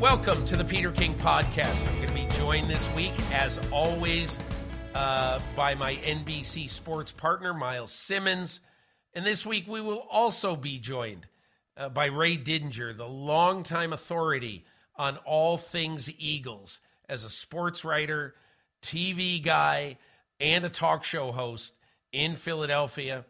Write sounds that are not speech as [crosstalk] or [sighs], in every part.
Welcome to the Peter King Podcast. I'm going to be joined this week, as always, uh, by my NBC Sports partner, Myles Simmons. And this week, we will also be joined uh, by Ray Didinger, the longtime authority on all things Eagles, as a sports writer, TV guy, and a talk show host in Philadelphia.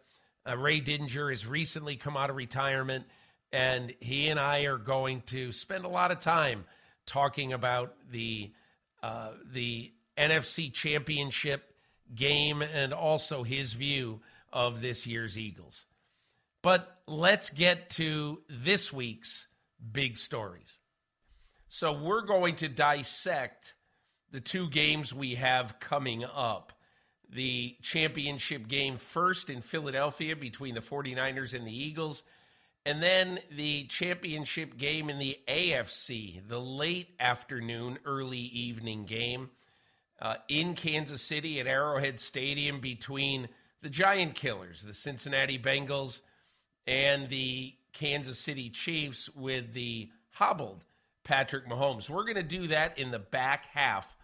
Uh, Ray Didinger has recently come out of retirement and he and I are going to spend a lot of time talking about the uh, the NFC Championship game and also his view of this year's Eagles. But let's get to this week's big stories. So we're going to dissect the two games we have coming up. The championship game first in Philadelphia between the 49ers and the Eagles and then the championship game in the AFC, the late afternoon, early evening game uh, in Kansas City at Arrowhead Stadium between the Giant Killers, the Cincinnati Bengals, and the Kansas City Chiefs with the hobbled Patrick Mahomes. We're going to do that in the back half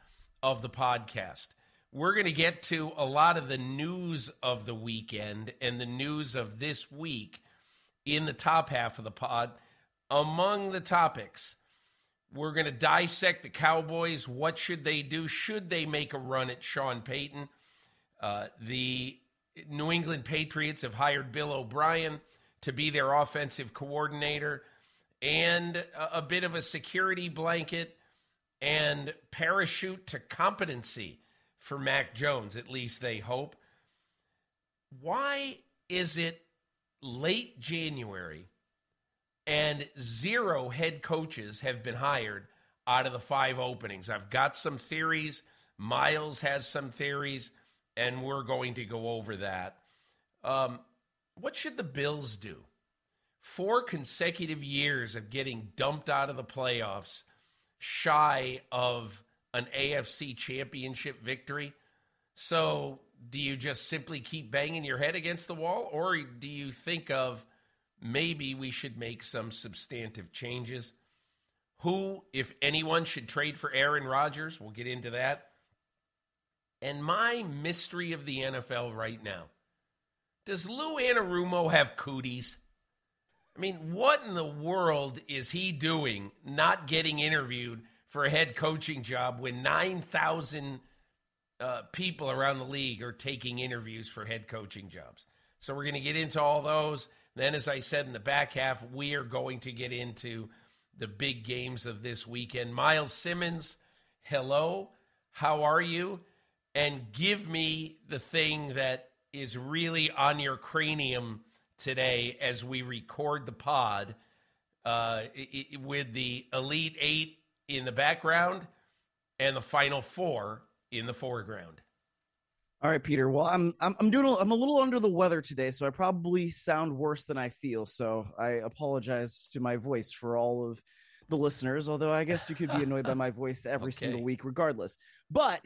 of the podcast. We're going to get to a lot of the news of the weekend and the news of this week in the top half of the pod. Among the topics, we're going to dissect the Cowboys. What should they do? Should they make a run at Sean Payton? Uh, the New England Patriots have hired Bill O'Brien to be their offensive coordinator and a, a bit of a security blanket and parachute to competency for Mac Jones, at least they hope. Why is it late January, and zero head coaches have been hired out of the five openings. I've got some theories. Myles has some theories, and we're going to go over that. Um, what should the Bills do? Four consecutive years of getting dumped out of the playoffs, shy of an AFC championship victory. So do you just simply keep banging your head against the wall, or do you think of maybe we should make some substantive changes? Who, if anyone, should trade for Aaron Rodgers? We'll get into that. And my mystery of the NFL right now does Lou Anarumo have cooties? I mean, what in the world is he doing not getting interviewed for a head coaching job when 9,000 uh, people around the league are taking interviews for head coaching jobs. So we're going to get into all those. Then, as I said in the back half, we are going to get into the big games of this weekend. Myles Simmons, hello. How are you? And give me the thing that is really on your cranium today as we record the pod uh, it, with the Elite Eight in the background and the Final Four in the foreground. All right, Peter. Well, I'm I'm I'm doing a, I'm a little under the weather today, so I probably sound worse than I feel. So I apologize to my voice for all of the listeners. Although I guess you could be annoyed by my voice [laughs] every okay. single week, regardless. But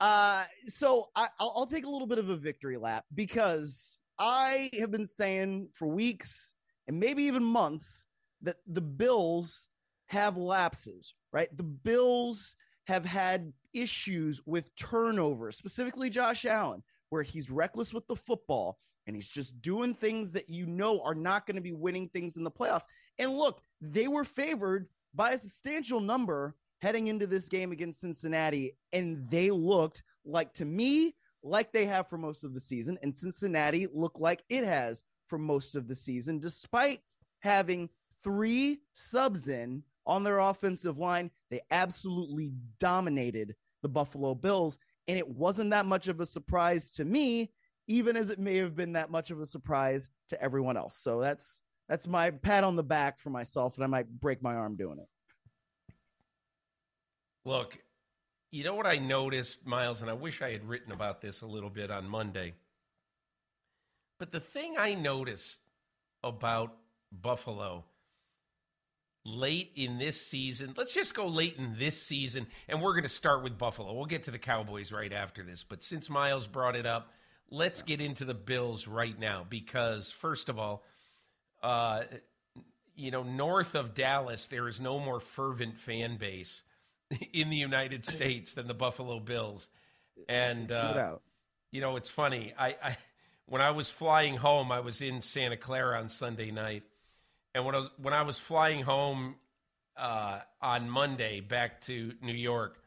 uh, so I, I'll, I'll take a little bit of a victory lap because I have been saying for weeks and maybe even months that the Bills have lapses. Right, the Bills have had issues with turnovers, specifically Josh Allen, where he's reckless with the football and he's just doing things that you know are not going to be winning things in the playoffs. And look, they were favored by a substantial number heading into this game against Cincinnati, and they looked like to me like they have for most of the season, and Cincinnati looked like it has for most of the season, despite having three subs in on their offensive line. They absolutely dominated the Buffalo Bills. And it wasn't that much of a surprise to me, even as it may have been that much of a surprise to everyone else. So that's that's my pat on the back for myself, and I might break my arm doing it. Look, you know what I noticed, Myles, and I wish I had written about this a little bit on Monday. But the thing I noticed about Buffalo late in this season. Let's just go late in this season, and we're going to start with Buffalo. We'll get to the Cowboys right after this. But since Myles brought it up, let's get into the Bills right now because, first of all, uh, you know, north of Dallas, there is no more fervent fan base [laughs] in the United [laughs] States than the Buffalo Bills. And uh, you know, it's funny. I, I when I was flying home, I was in Santa Clara on Sunday night, and when I was when I was flying home uh, on Monday back to New York,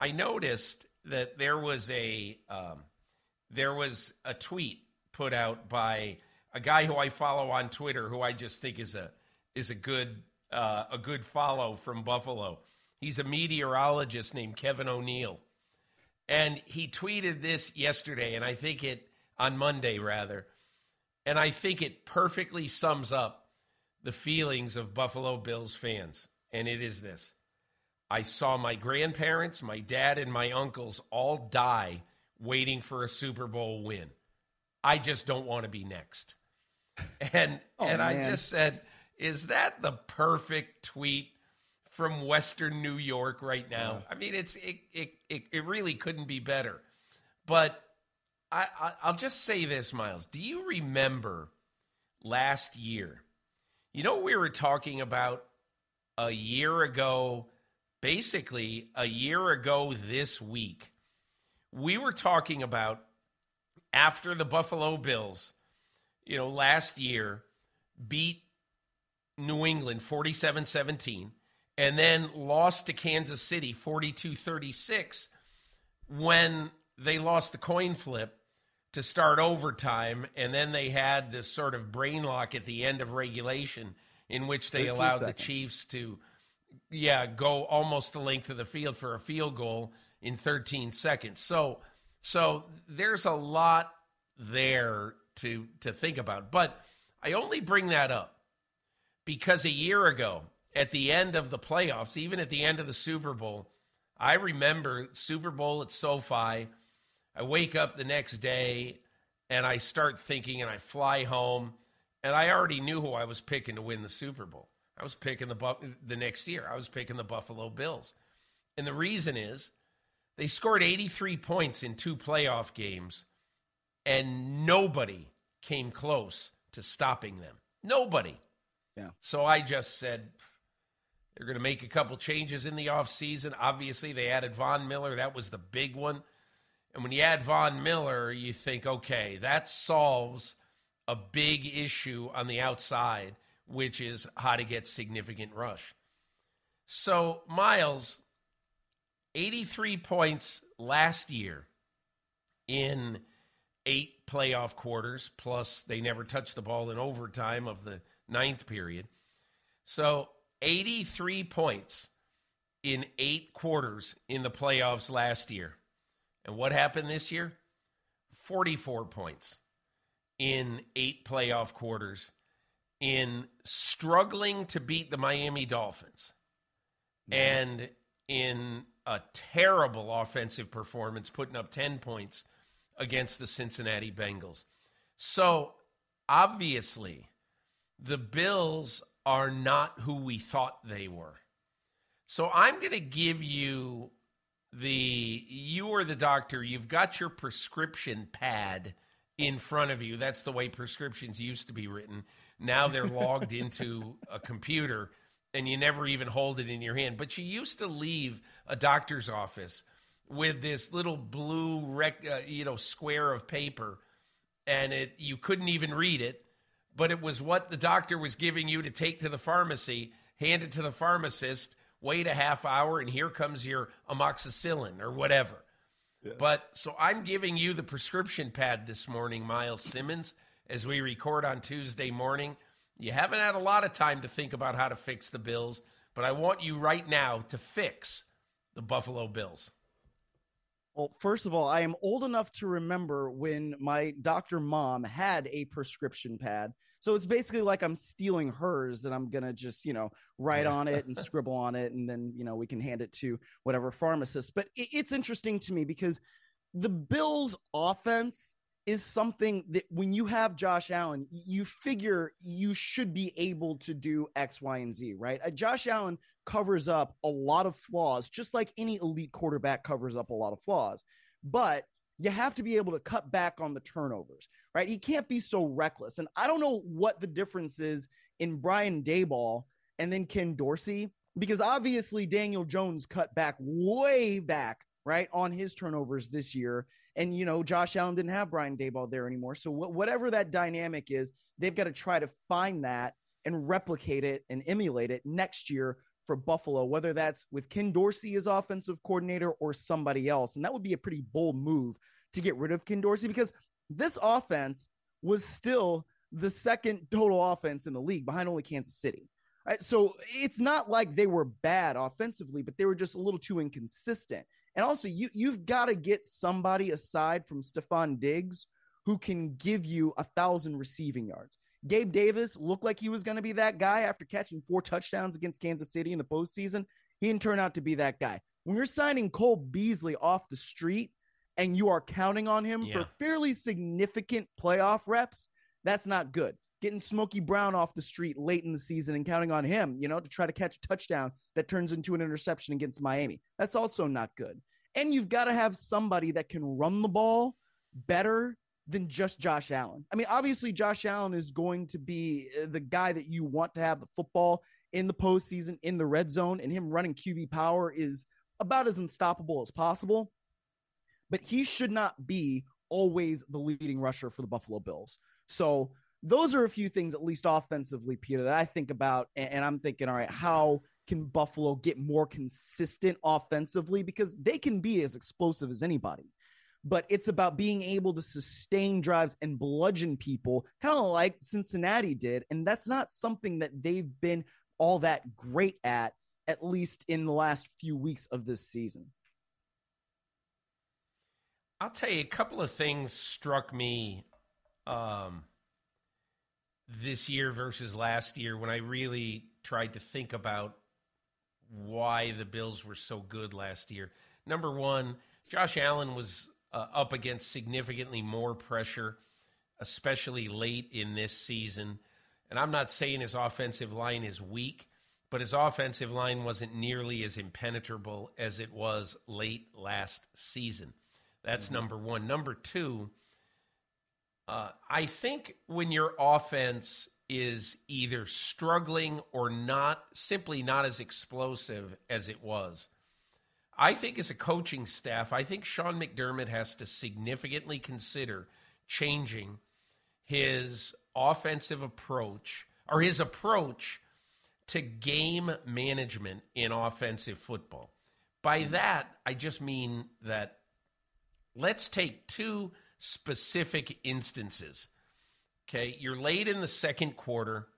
I noticed that there was a um, there was a tweet put out by a guy who I follow on Twitter, who I just think is a is a good uh, a good follow from Buffalo. He's a meteorologist named Kevin O'Neill, and he tweeted this yesterday, and I think it on Monday rather, and I think it perfectly sums up the feelings of Buffalo Bills fans, and it is this. I saw my grandparents, my dad, and my uncles all die waiting for a Super Bowl win. I just don't want to be next. [laughs] And oh, and man. I just said, is that the perfect tweet from Western New York right now? I mean, it's it, it it it really couldn't be better. But I, I I'll just say this, Myles. Do you remember last year? You know, we were talking about a year ago, basically a year ago this week. We were talking about after the Buffalo Bills, you know, last year beat New England 47 17 and then lost to Kansas City 42 36 when they lost the coin flip to start overtime. And then they had this sort of brain lock at the end of regulation in which they allowed seconds. the Chiefs to, yeah, go almost the length of the field for a field goal in 13 seconds. So, so there's a lot there to to think about. But I only bring that up because a year ago, at the end of the playoffs, even at the end of the Super Bowl, I remember Super Bowl at SoFi. I wake up the next day and I start thinking and I fly home and I already knew who I was picking to win the Super Bowl. I was picking the the next year. I was picking the Buffalo Bills. And the reason is they scored 83 points in two playoff games and nobody came close to stopping them. Nobody. Yeah. So I just said they're going to make a couple changes in the offseason. Obviously, they added Von Miller. That was the big one. And when you add Von Miller, you think, okay, that solves a big issue on the outside, which is how to get significant rush. So, Myles, 83 points last year in eight playoff quarters, plus they never touched the ball in overtime of the ninth period. So 83 points in eight quarters in the playoffs last year. And what happened this year? 44 points in eight playoff quarters in struggling to beat the Miami Dolphins and in a terrible offensive performance, putting up 10 points against the Cincinnati Bengals. So obviously, the Bills are not who we thought they were. So I'm going to give you the you are the doctor, you've got your prescription pad in front of you. That's the way prescriptions used to be written. Now they're [laughs] logged into a computer and you never even hold it in your hand. But you used to leave a doctor's office with this little blue rec, uh, you know square of paper and it you couldn't even read it but it was what the doctor was giving you to take to the pharmacy hand it to the pharmacist wait a half hour and here comes your amoxicillin or whatever. Yes. but so i'm giving you the prescription pad this morning Myles Simmons as we record on tuesday morning. You haven't had a lot of time to think about how to fix the bills but i want you right now to fix the buffalo bills well, first of all, I am old enough to remember when my doctor mom had a prescription pad. So it's basically like I'm stealing hers and I'm going to just, you know, write on it and [laughs] scribble on it. And then, you know, we can hand it to whatever pharmacist. But it's interesting to me because the Bills offense is something that when you have Josh Allen, you figure you should be able to do X, Y, and Z, right? Uh, Josh Allen covers up a lot of flaws, just like any elite quarterback covers up a lot of flaws. But you have to be able to cut back on the turnovers, right? He can't be so reckless. And I don't know what the difference is in Brian Daboll and then Ken Dorsey because obviously Daniel Jones cut back way back right on his turnovers this year and you know Josh Allen didn't have Brian Daboll there anymore so wh- whatever that dynamic is they've got to try to find that and replicate it and emulate it next year for Buffalo whether that's with Ken Dorsey as offensive coordinator or somebody else and that would be a pretty bold move to get rid of Ken Dorsey because this offense was still the second total offense in the league behind only Kansas City. Right? So it's not like they were bad offensively, but they were just a little too inconsistent. And also, you you've got to get somebody aside from Stefon Diggs who can give you a thousand receiving yards. Gabe Davis looked like he was going to be that guy after catching four touchdowns against Kansas City in the postseason. He didn't turn out to be that guy. When you're signing Cole Beasley off the street and you are counting on him yeah. for fairly significant playoff reps, that's not good. Getting Smokey Brown off the street late in the season and counting on him, you know, to try to catch a touchdown that turns into an interception against Miami. That's also not good. And you've got to have somebody that can run the ball better than just Josh Allen. I mean, obviously, Josh Allen is going to be uh, the guy that you want to have the football in the postseason, in the red zone, and him running QB power is about as unstoppable as possible. But he should not be always the leading rusher for the Buffalo Bills. So those are a few things, at least offensively, Peter, that I think about. And I'm thinking, all right, how can Buffalo get more consistent offensively? Because they can be as explosive as anybody. But it's about being able to sustain drives and bludgeon people, kind of like Cincinnati did. And that's not something that they've been all that great at, at least in the last few weeks of this season. I'll tell you, a couple of things struck me um, this year versus last year when I really tried to think about why the Bills were so good last year. Number one, Josh Allen was uh, up against significantly more pressure, especially late in this season. And I'm not saying his offensive line is weak, but his offensive line wasn't nearly as impenetrable as it was late last season. That's mm-hmm. number one. Number two, uh, I think when your offense is either struggling or not, simply not as explosive as it was, I think as a coaching staff, I think Sean McDermott has to significantly consider changing his offensive approach or his approach to game management in offensive football. By mm-hmm. that, I just mean that let's take two specific instances. Okay, you're late in the second quarter.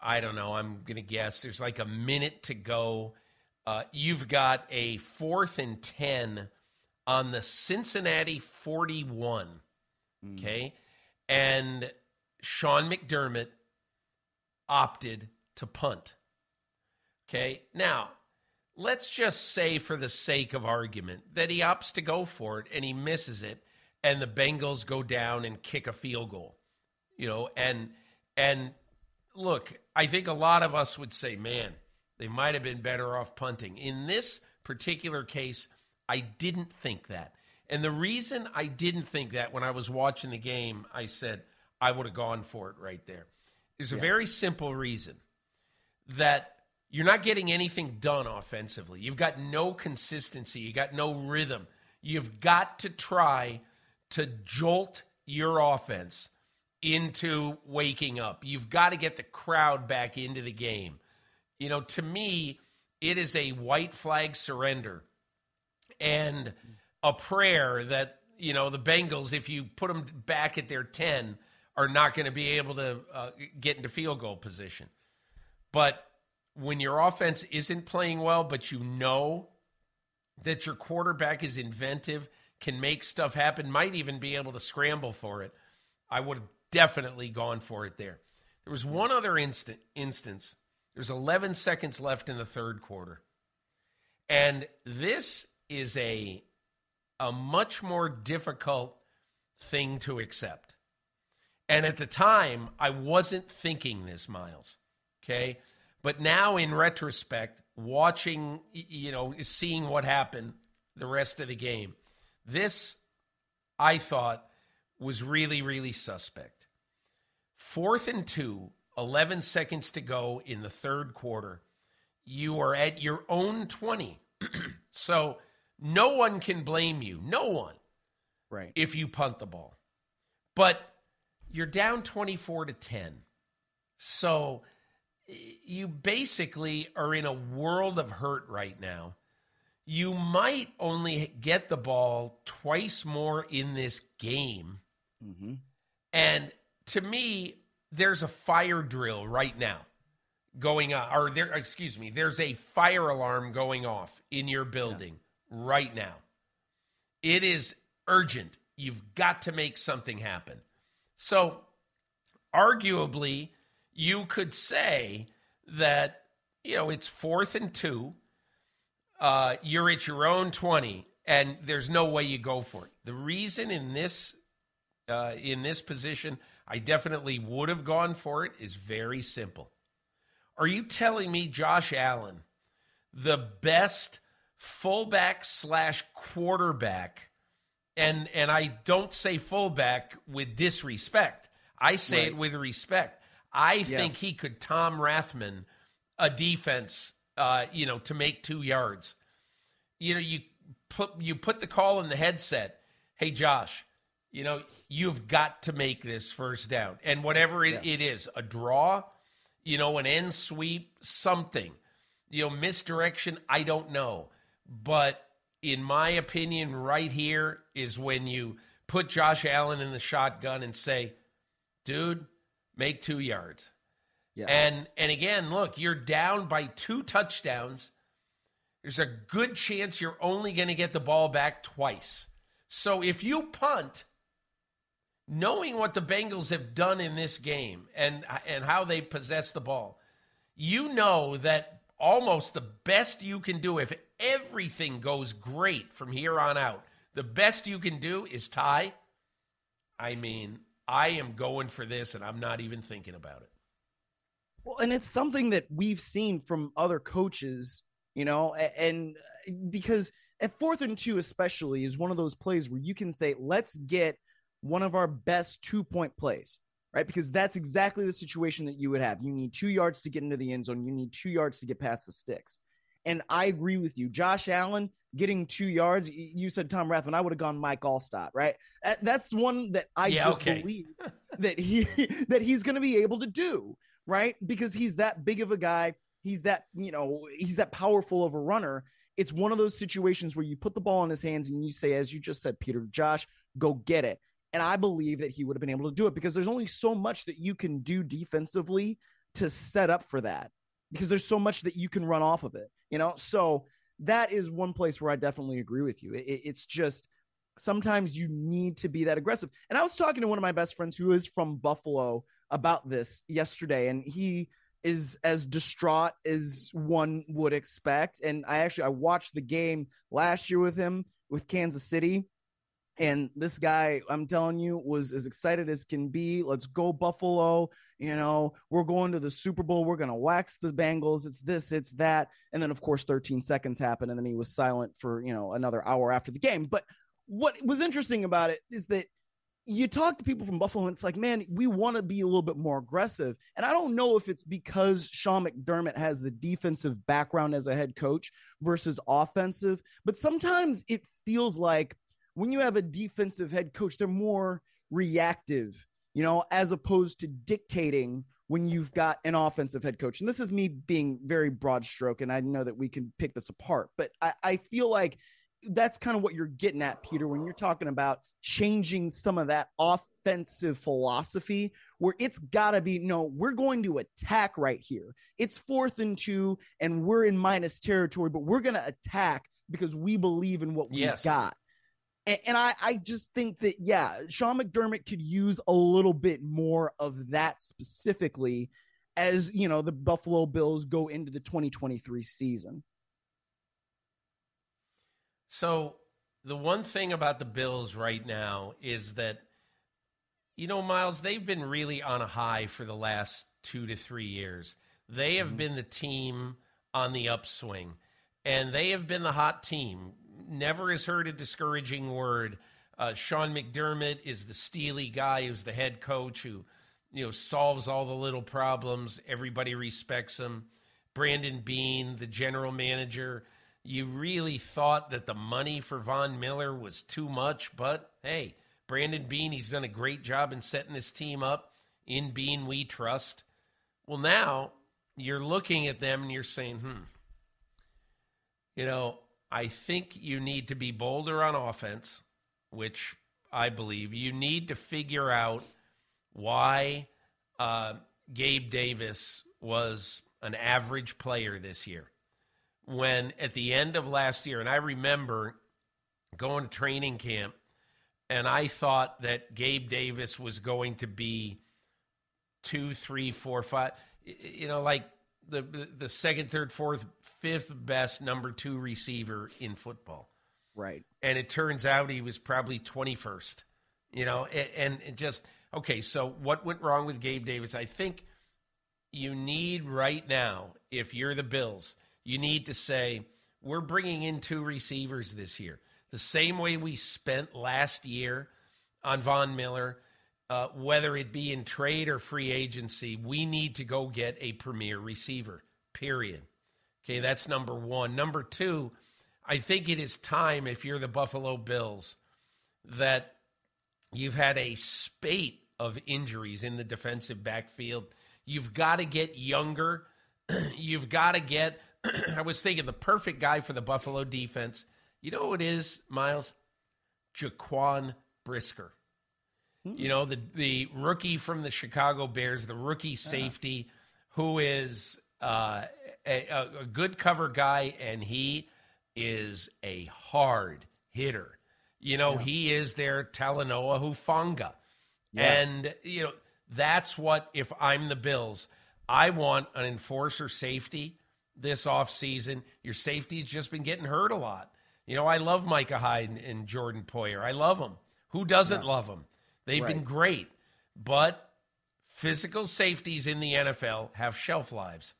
I don't know. I'm going to guess there's like a minute to go. Uh, you've got a fourth and 10 on the Cincinnati 41. Mm. Okay. And Sean McDermott opted to punt. Okay. Now, let's just say, for the sake of argument, that he opts to go for it and he misses it and the Bengals go down and kick a field goal. You know, and and look, I think a lot of us would say, man, they might have been better off punting. In this particular case, I didn't think that. And the reason I didn't think that when I was watching the game, I said I would have gone for it right there. There's a yeah. very simple reason that you're not getting anything done offensively. You've got no consistency, you got no rhythm. You've got to try to jolt your offense into waking up. You've got to get the crowd back into the game. You know, to me, it is a white flag surrender and a prayer that, you know, the Bengals, if you put them back at their 10, are not going to be able to uh, get into field goal position. But when your offense isn't playing well, but you know that your quarterback is inventive can make stuff happen, might even be able to scramble for it, I would have definitely gone for it there. There was one other instant instance. There's 11 seconds left in the third quarter. And this is a a much more difficult thing to accept. And at the time, I wasn't thinking this, Myles. Okay? But now in retrospect, watching, you know, seeing what happened the rest of the game, this, I thought, was really, really suspect. Fourth and two, 11 seconds to go in the third quarter. You are at your own 20. [clears throat] so no one can blame you. No one. Right. If you punt the ball. But you're down 24 to 10. So you basically are in a world of hurt right now. You might only get the ball twice more in this game. Mm-hmm. And to me, there's a fire drill right now going on, or there, excuse me, there's a fire alarm going off in your building yeah. right now. It is urgent. You've got to make something happen. So, arguably, you could say that, you know, it's fourth and two. Uh, you're at your own 20, and there's no way you go for it. The reason in this uh, in this position, I definitely would have gone for it is very simple. Are you telling me Josh Allen, the best fullback slash quarterback, and and I don't say fullback with disrespect. I say right. it with respect. I yes. think he could Tom Rathman a defense, uh, you know, to make two yards. You know, you put you put the call in the headset. Hey, Josh, you know, you've got to make this first down. And whatever it, yes. it is, a draw, you know, an end sweep, something, you know, misdirection, I don't know. But in my opinion, right here is when you put Josh Allen in the shotgun and say, dude, make two yards. Yeah. And and again, look, you're down by two touchdowns. There's a good chance you're only going to get the ball back twice. So if you punt, knowing what the Bengals have done in this game and and how they possess the ball, you know that almost the best you can do if everything goes great from here on out, the best you can do is tie. I mean, I am going for this and I'm not even thinking about it. Well, and it's something that we've seen from other coaches, you know, and uh, because at fourth and two, especially, is one of those plays where you can say, let's get one of our best two point plays, right? Because that's exactly the situation that you would have. You need two yards to get into the end zone, you need two yards to get past the sticks. And I agree with you. Josh Allen getting two yards. You said Tom Rathman. I would have gone Mike Alstott, right? That's one that I yeah, just okay. believe that he [laughs] that he's going to be able to do, right? Because he's that big of a guy. He's that you know he's that powerful of a runner. It's one of those situations where you put the ball in his hands and you say, as you just said, Peter, Josh, go get it. And I believe that he would have been able to do it because there's only so much that you can do defensively to set up for that because there's so much that you can run off of it, you know? So that is one place where I definitely agree with you. It, it's just sometimes you need to be that aggressive. And I was talking to one of my best friends who is from Buffalo about this yesterday, and he is as distraught as one would expect. And I actually I watched the game last year with him with Kansas City and this guy, I'm telling you, was as excited as can be. Let's go, Buffalo. You know, we're going to the Super Bowl. We're going to wax the Bengals. It's this, it's that. And then, of course, 13 seconds happened. And then he was silent for, you know, another hour after the game. But what was interesting about it is that you talk to people from Buffalo, and it's like, man, we want to be a little bit more aggressive. And I don't know if it's because Sean McDermott has the defensive background as a head coach versus offensive, but sometimes it feels like when you have a defensive head coach, they're more reactive, you know, as opposed to dictating when you've got an offensive head coach. And this is me being very broad stroke, and I know that we can pick this apart, but I, I feel like that's kind of what you're getting at, Peter, when you're talking about changing some of that offensive philosophy where it's got to be no, we're going to attack right here. It's fourth and two, and we're in minus territory, but we're going to attack because we believe in what we've yes. got. And, and I, I just think that, yeah, Sean McDermott could use a little bit more of that specifically as, you know, the Buffalo Bills go into the 2023 season. So the one thing about the Bills right now is that, you know, Myles, they've been really on a high for the last two to three years. They have mm-hmm. been the team on the upswing, and they have been the hot team never has heard a discouraging word. Uh, Sean McDermott is the steely guy who's the head coach who, you know, solves all the little problems. Everybody respects him. Brandon Beane, the general manager, you really thought that the money for Von Miller was too much, but hey, Brandon Beane, he's done a great job in setting this team up. In Beane, we trust. Well, now you're looking at them and you're saying, hmm, you know, I think you need to be bolder on offense, which I believe. You need to figure out why uh, Gabe Davis was an average player this year. When at the end of last year, and I remember going to training camp, and I thought that Gabe Davis was going to be two, three, four, five, you know, like the the second, third, fourth, fifth best number two receiver in football. Right. And it turns out he was probably 21st. You know, and, and just okay, so what went wrong with Gabe Davis? I think you need right now, if you're the Bills, you need to say, we're bringing in two receivers this year. The same way we spent last year on Von Miller, uh, whether it be in trade or free agency, we need to go get a premier receiver, period. Okay, that's number one. Number two, I think it is time, if you're the Buffalo Bills, that you've had a spate of injuries in the defensive backfield You've got to get younger. [clears throat] You've got to get. [clears throat] I was thinking the perfect guy for the Buffalo defense. You know who it is, Myles? Jaquan Brisker. Mm-hmm. You know the the rookie from the Chicago Bears, the rookie safety, uh-huh. who is uh, a, a good cover guy, and he is a hard hitter. You know, yeah. he is their Talanoa Hufanga. Yeah. And, you know, that's what, if I'm the Bills, I want an enforcer safety this offseason. Your safety's just been getting hurt a lot. You know, I love Micah Hyde and, and Jordan Poyer. I love them. Who doesn't yeah. love them? They've right. been great. But physical safeties in the NFL have shelf lives.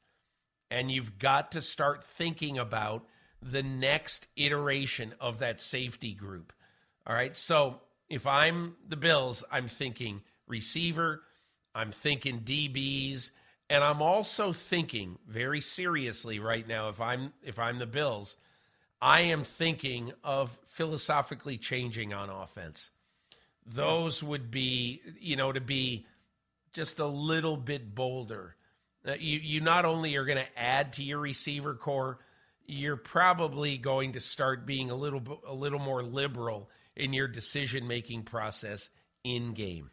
And you've got to start thinking about the next iteration of that safety group. All right. So if I'm the Bills, I'm thinking receiver, I'm thinking DBs, and I'm also thinking very seriously right now if I'm if I'm the Bills, I am thinking of philosophically changing on offense. Those would be, you know, to be just a little bit bolder. You you not only are going to add to your receiver corps, you're probably going to start being a little a little more liberal in your decision making process in game.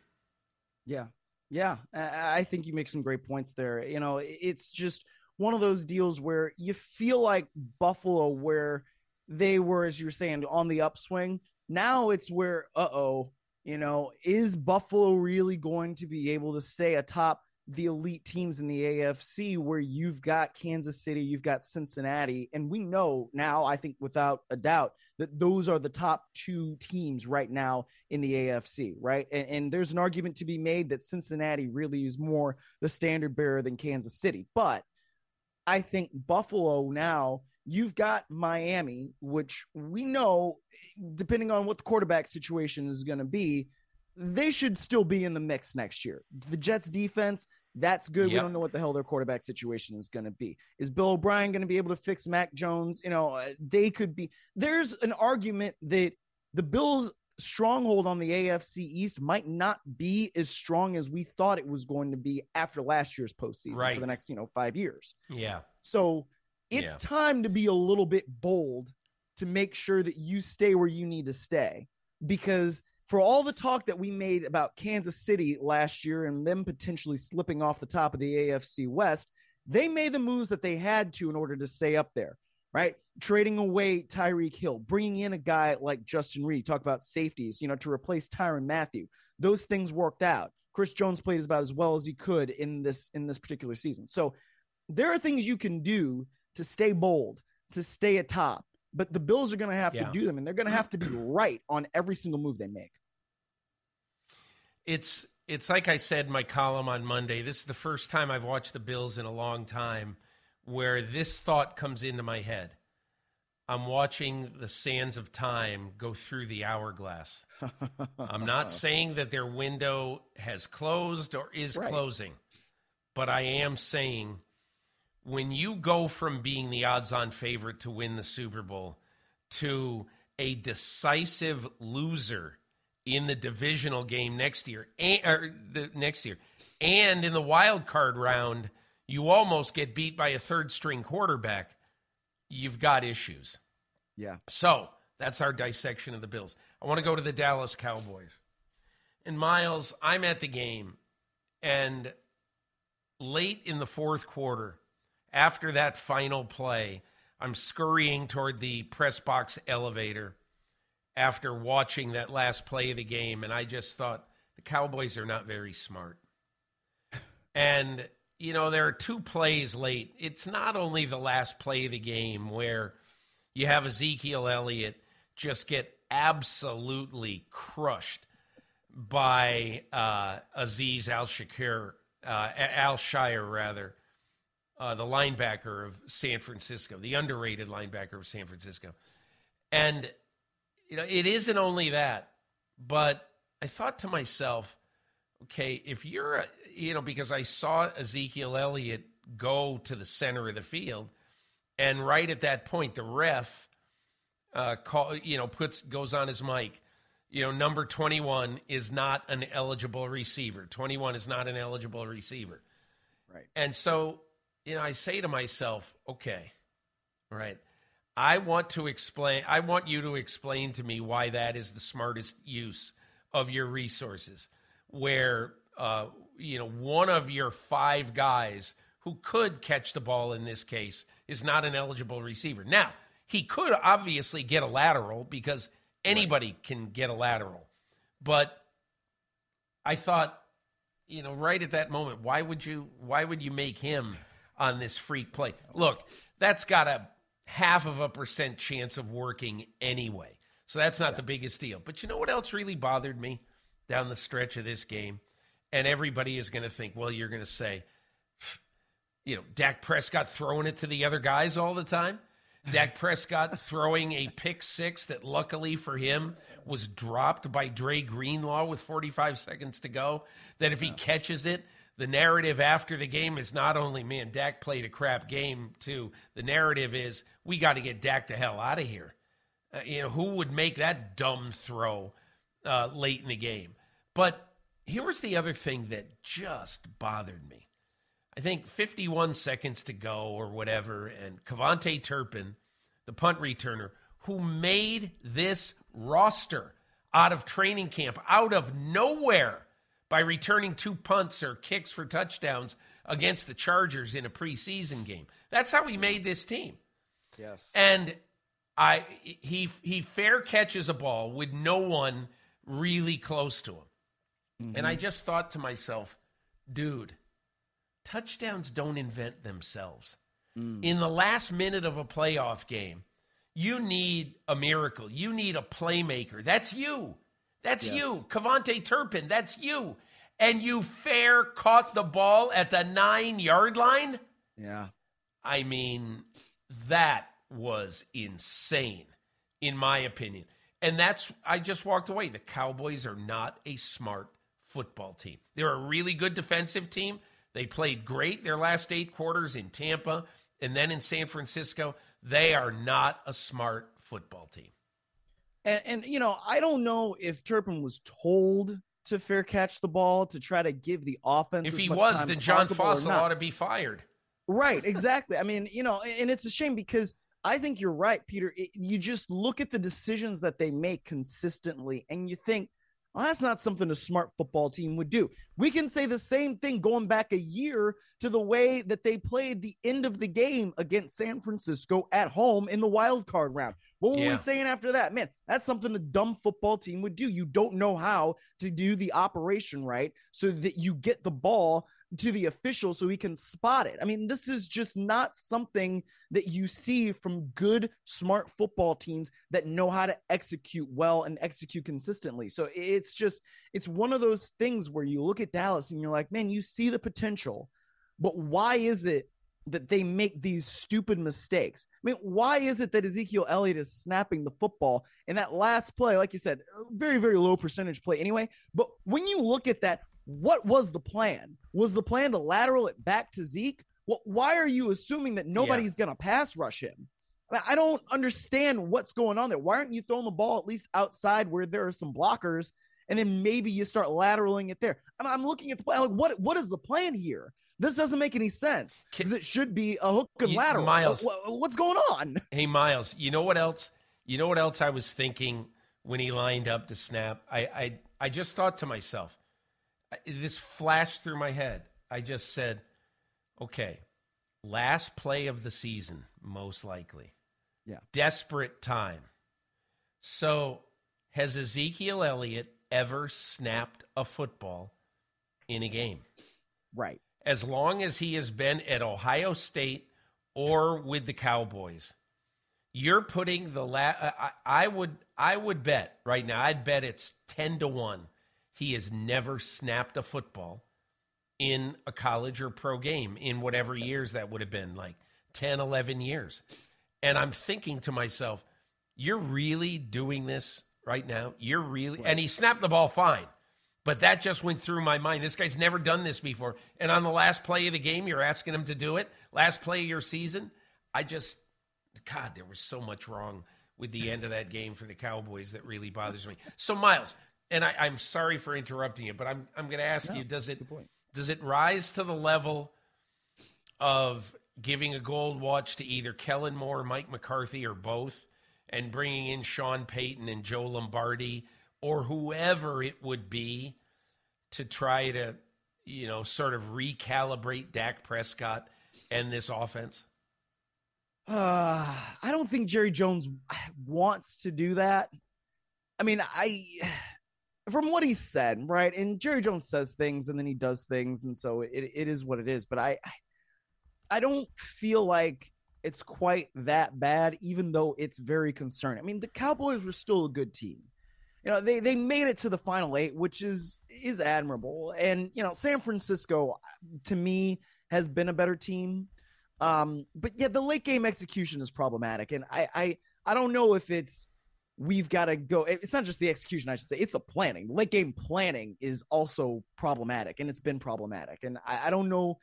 Yeah, yeah, I think you make some great points there. You know, it's just one of those deals where you feel like Buffalo, where they were, as you were saying, on the upswing. Now it's where, uh oh, you know, is Buffalo really going to be able to stay atop the elite teams in the AFC where you've got Kansas City, you've got Cincinnati, and we know now, I think without a doubt, that those are the top two teams right now in the AFC, right? And, and there's an argument to be made that Cincinnati really is more the standard bearer than Kansas City. But I think Buffalo now, you've got Miami, which we know, depending on what the quarterback situation is going to be, they should still be in the mix next year. The Jets defense, that's good. Yep. We don't know what the hell their quarterback situation is going to be. Is Bill O'Brien going to be able to fix Mac Jones? You know, uh, they could be. There's an argument that the Bills' stronghold on the AFC East might not be as strong as we thought it was going to be after last year's postseason right. for the next, you know, five years. Yeah. So it's yeah. time to be a little bit bold to make sure that you stay where you need to stay because – for all the talk that we made about Kansas City last year and them potentially slipping off the top of the AFC West, they made the moves that they had to in order to stay up there, right? Trading away Tyreek Hill, bringing in a guy like Justin Reid, talk about safeties, you know, to replace Tyrann Mathieu. Those things worked out. Chris Jones played about as well as he could in this in this particular season. So there are things you can do to stay bold, to stay atop but the Bills are going to have yeah. to do them, and they're going to have to be [clears throat] right on every single move they make. It's it's like I said in my column on Monday. This is the first time I've watched the Bills in a long time where this thought comes into my head. I'm watching the sands of time go through the hourglass. [laughs] I'm not saying that their window has closed or is right. closing, but I am saying when you go from being the odds on favorite to win the Super Bowl to a decisive loser in the divisional game next year, and, or the next year, and in the wild card round, you almost get beat by a third string quarterback you've got issues. Yeah. So that's our dissection of the Bills. I want to go to the Dallas Cowboys. And Myles, I'm at the game, and late in the fourth quarter, after that final play, I'm scurrying toward the press box elevator after watching that last play of the game, and I just thought the Cowboys are not very smart. And you know, there are two plays late. It's not only the last play of the game where you have Ezekiel Elliott just get absolutely crushed by uh, Azeez Al Shakir, uh, Al-Shaair, rather, uh, the linebacker of San Francisco, the underrated linebacker of San Francisco. And, you know, it isn't only that, but I thought to myself, okay, if you're, a, you know, because I saw Ezekiel Elliott go to the center of the field, and right at that point, the ref, uh, call, you know, puts goes on his mic. You know, number twenty-one is not an eligible receiver. Twenty-one is not an eligible receiver. Right. And so, you know, I say to myself, okay, right. I want to explain. I want you to explain to me why that is the smartest use of your resources where uh, you know one of your five guys who could catch the ball in this case is not an eligible receiver. Now he could obviously get a lateral because anybody right. can get a lateral, but I thought, you know, right at that moment, why would you why would you make him on this freak play? Look, that's got a half of a percent chance of working anyway. So that's not yeah. the biggest deal. But you know what else really bothered me? down the stretch of this game. And everybody is going to think, well, you're going to say, you know, Dak Prescott throwing it to the other guys all the time. Dak [laughs] Prescott throwing a pick six that luckily for him was dropped by Dre Greenlaw with 45 seconds to go. That if he catches it, the narrative after the game is not only, man, Dak played a crap game, too. The narrative is, we got to get Dak the hell out of here. Uh, you know, who would make that dumb throw uh, late in the game. But here was the other thing that just bothered me. I think 51 seconds to go or whatever, and KaVontae Turpin, the punt returner, who made this roster out of training camp, out of nowhere, by returning two punts or kicks for touchdowns against the Chargers in a preseason game. That's how he made this team. Yes. And I he he fair catches a ball with no one really close to him. Mm-hmm. And I mm-hmm. just thought to myself, dude, touchdowns don't invent themselves. Mm. In the last minute of a playoff game, you need a miracle. You need a playmaker. That's you. That's yes. you. KaVontae Turpin, that's you. And you fair caught the ball at the nine yard line? Yeah. I mean, that was insane, in my opinion. And that's, I just walked away. The Cowboys are not a smart football team. They're a really good defensive team. They played great their last eight quarters in Tampa and then in San Francisco. They are not a smart football team. And, and you know, I don't know if Turpin was told to fair catch the ball to try to give the offense. If he was, then John Fassel ought to be fired. Right, exactly. I mean, you know, and it's a shame because I think you're right, Peter. It, you just look at the decisions that they make consistently and you think, well, that's not something a smart football team would do. We can say the same thing going back a year to the way that they played the end of the game against San Francisco at home in the wild card round. What were yeah. we saying after that? Man, that's something a dumb football team would do. You don't know how to do the operation right so that you get the ball to the official so he can spot it. I mean, this is just not something that you see from good, smart football teams that know how to execute well and execute consistently. So it's just, it's one of those things where you look at Dallas and you're like, man, you see the potential, but why is it that they make these stupid mistakes. I mean, why is it that Ezekiel Elliott is snapping the football in that last play? Like you said, very, very low percentage play anyway. But when you look at that, what was the plan? Was the plan to lateral it back to Zeke? Well, why are you assuming that nobody's yeah. going to pass rush him? I don't understand what's going on there. Why aren't you throwing the ball at least outside where there are some blockers, and then maybe you start lateraling it there? I'm, I'm looking at the plan. Like, what what is the plan here? This doesn't make any sense because it should be a hook and lateral. Myles, what, what's going on? [laughs] Hey, Myles, you know what else? You know what else I was thinking when he lined up to snap? I I, I just thought to myself, this flashed through my head. I just said, okay, last play of the season, most likely. Yeah. Desperate time. So, has Ezekiel Elliott ever snapped a football in a game? Right as long as he has been at Ohio State or with the Cowboys. You're putting the la- I, I would I would bet right now. I'd bet it's ten to one. He has never snapped a football in a college or pro game in whatever years that would have been like 10 11 years and i'm thinking to myself you're really doing this right now you're really right. and he snapped the ball fine but that just went through my mind. This guy's never done this before. And on the last play of the game, you're asking him to do it. Last play of your season. I just, God, there was so much wrong with the end of that game for the Cowboys that really bothers me. So, Myles, and I, am sorry for interrupting you, but I'm I'm going to ask no, you: Does it does it rise to the level of giving a gold watch to either Kellen Moore, Mike McCarthy, or both, and bringing in Sean Payton and Joe Lombardi? or whoever it would be to try to, you know, sort of recalibrate Dak Prescott and this offense? Uh, I don't think Jerry Jones wants to do that. I mean, I from what he said, right? And Jerry Jones says things and then he does things, and so it, it is what it is. But I I don't feel like it's quite that bad, even though it's very concerning. I mean, the Cowboys were still a good team you know they they made it to the final eight which is is admirable and you know san francisco to me has been a better team um but yeah the late game execution is problematic and i i i don't know if it's we've got to go it's not just the execution i should say it's the planning late game planning is also problematic and it's been problematic and i, I don't know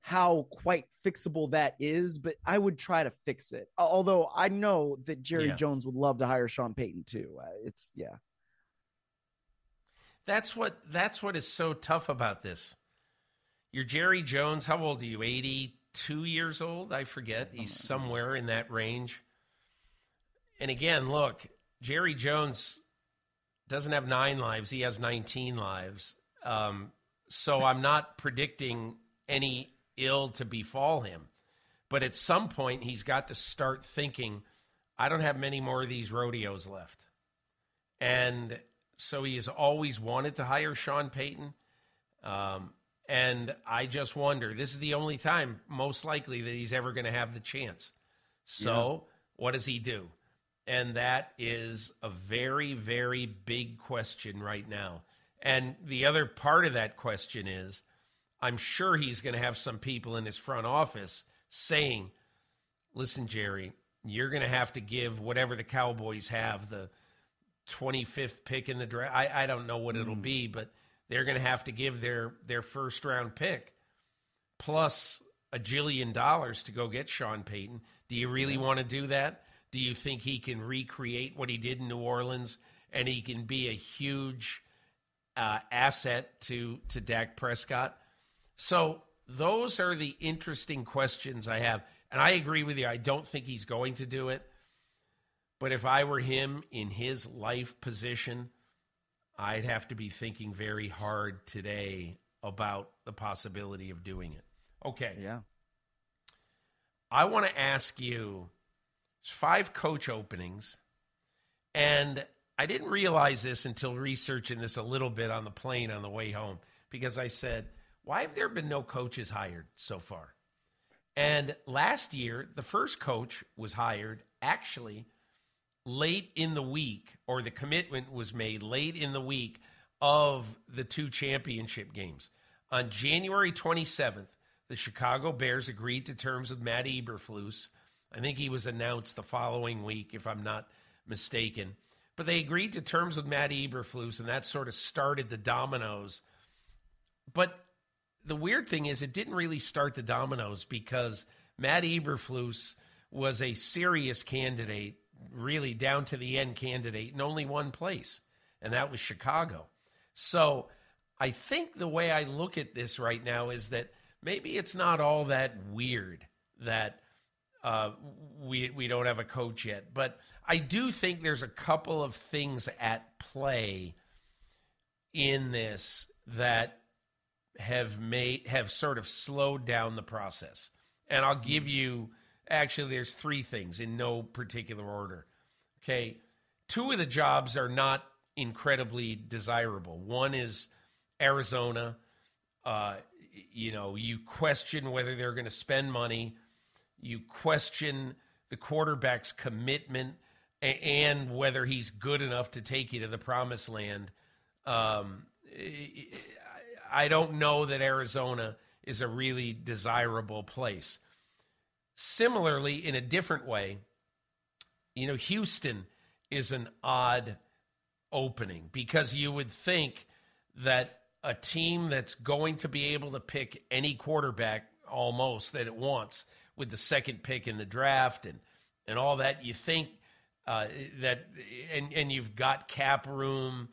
how quite fixable that is, but I would try to fix it. Although I know that Jerry yeah. Jones would love to hire Sean Payton too. Uh, it's yeah. That's what that's what is so tough about this. You're Jerry Jones. How old are you? 82 years old? I forget. He's somewhere in that range. And again, look, Jerry Jones doesn't have nine lives. He has 19 lives. Um, so I'm not predicting any ill to befall him. But at some point, he's got to start thinking, I don't have many more of these rodeos left. And so he has always wanted to hire Sean Payton. Um, and I just wonder this is the only time, most likely, that he's ever going to have the chance. So yeah. what does he do? And that is a very, very big question right now. And the other part of that question is I'm sure he's going to have some people in his front office saying, listen, Jerry, you're going to have to give whatever the Cowboys have the 25th pick in the draft. I, I don't know what it'll mm. be, but they're going to have to give their their first round pick plus a jillion dollars to go get Sean Payton. Do you really want to do that? Do you think he can recreate what he did in New Orleans and he can be a huge uh, asset to to Dak Prescott? So those are the interesting questions I have, and I agree with you. I don't think he's going to do it. But if I were him in his life position, I'd have to be thinking very hard today about the possibility of doing it. Okay. Yeah. I want to ask you five coach openings. And I didn't realize this until researching this a little bit on the plane on the way home because I said, why have there been no coaches hired so far? And last year, the first coach was hired actually late in the week, or the commitment was made late in the week of the two championship games. On January 27th, the Chicago Bears agreed to terms with Matt Eberflus. I think he was announced the following week, if I'm not mistaken. But they agreed to terms with Matt Eberflus, and that sort of started the dominoes. But the weird thing is, it didn't really start the dominoes because Matt Eberflus was a serious candidate, really down to the end candidate in only one place, and that was Chicago. So I think the way I look at this right now is that maybe it's not all that weird that uh, we we don't have a coach yet, but I do think there's a couple of things at play in this that have made have sort of slowed down the process. And I'll give you actually there's three things in no particular order. Okay. Two of the jobs are not incredibly desirable. One is Arizona. Uh, you know, you question whether they're going to spend money. You question the quarterback's commitment and whether he's good enough to take you to the promised land. Um, I don't know that Arizona is a really desirable place. Similarly, in a different way, you know, Houston is an odd opening because you would think that a team that's going to be able to pick any quarterback almost that it wants with the second pick in the draft and and all that you think uh, that and and you've got cap room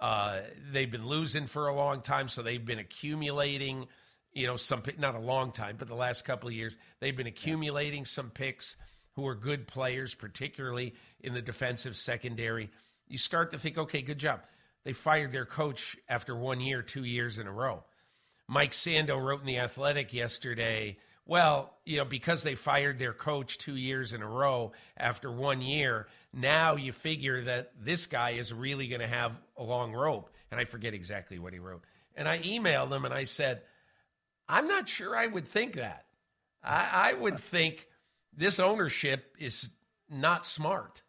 uh, they've been losing for a long time so they've been accumulating you know some not a long time but the last couple of years they've been accumulating some picks who are good players particularly in the defensive secondary. You start to think okay good job. They fired their coach after one year, two years in a row. Mike Sando wrote in The Athletic yesterday, well, you know, because they fired their coach two years in a row after one year, now you figure that this guy is really going to have a long rope. And I forget exactly what he wrote. And I emailed him and I said, I'm not sure I would think that. I, I would [laughs] think this ownership is not smart.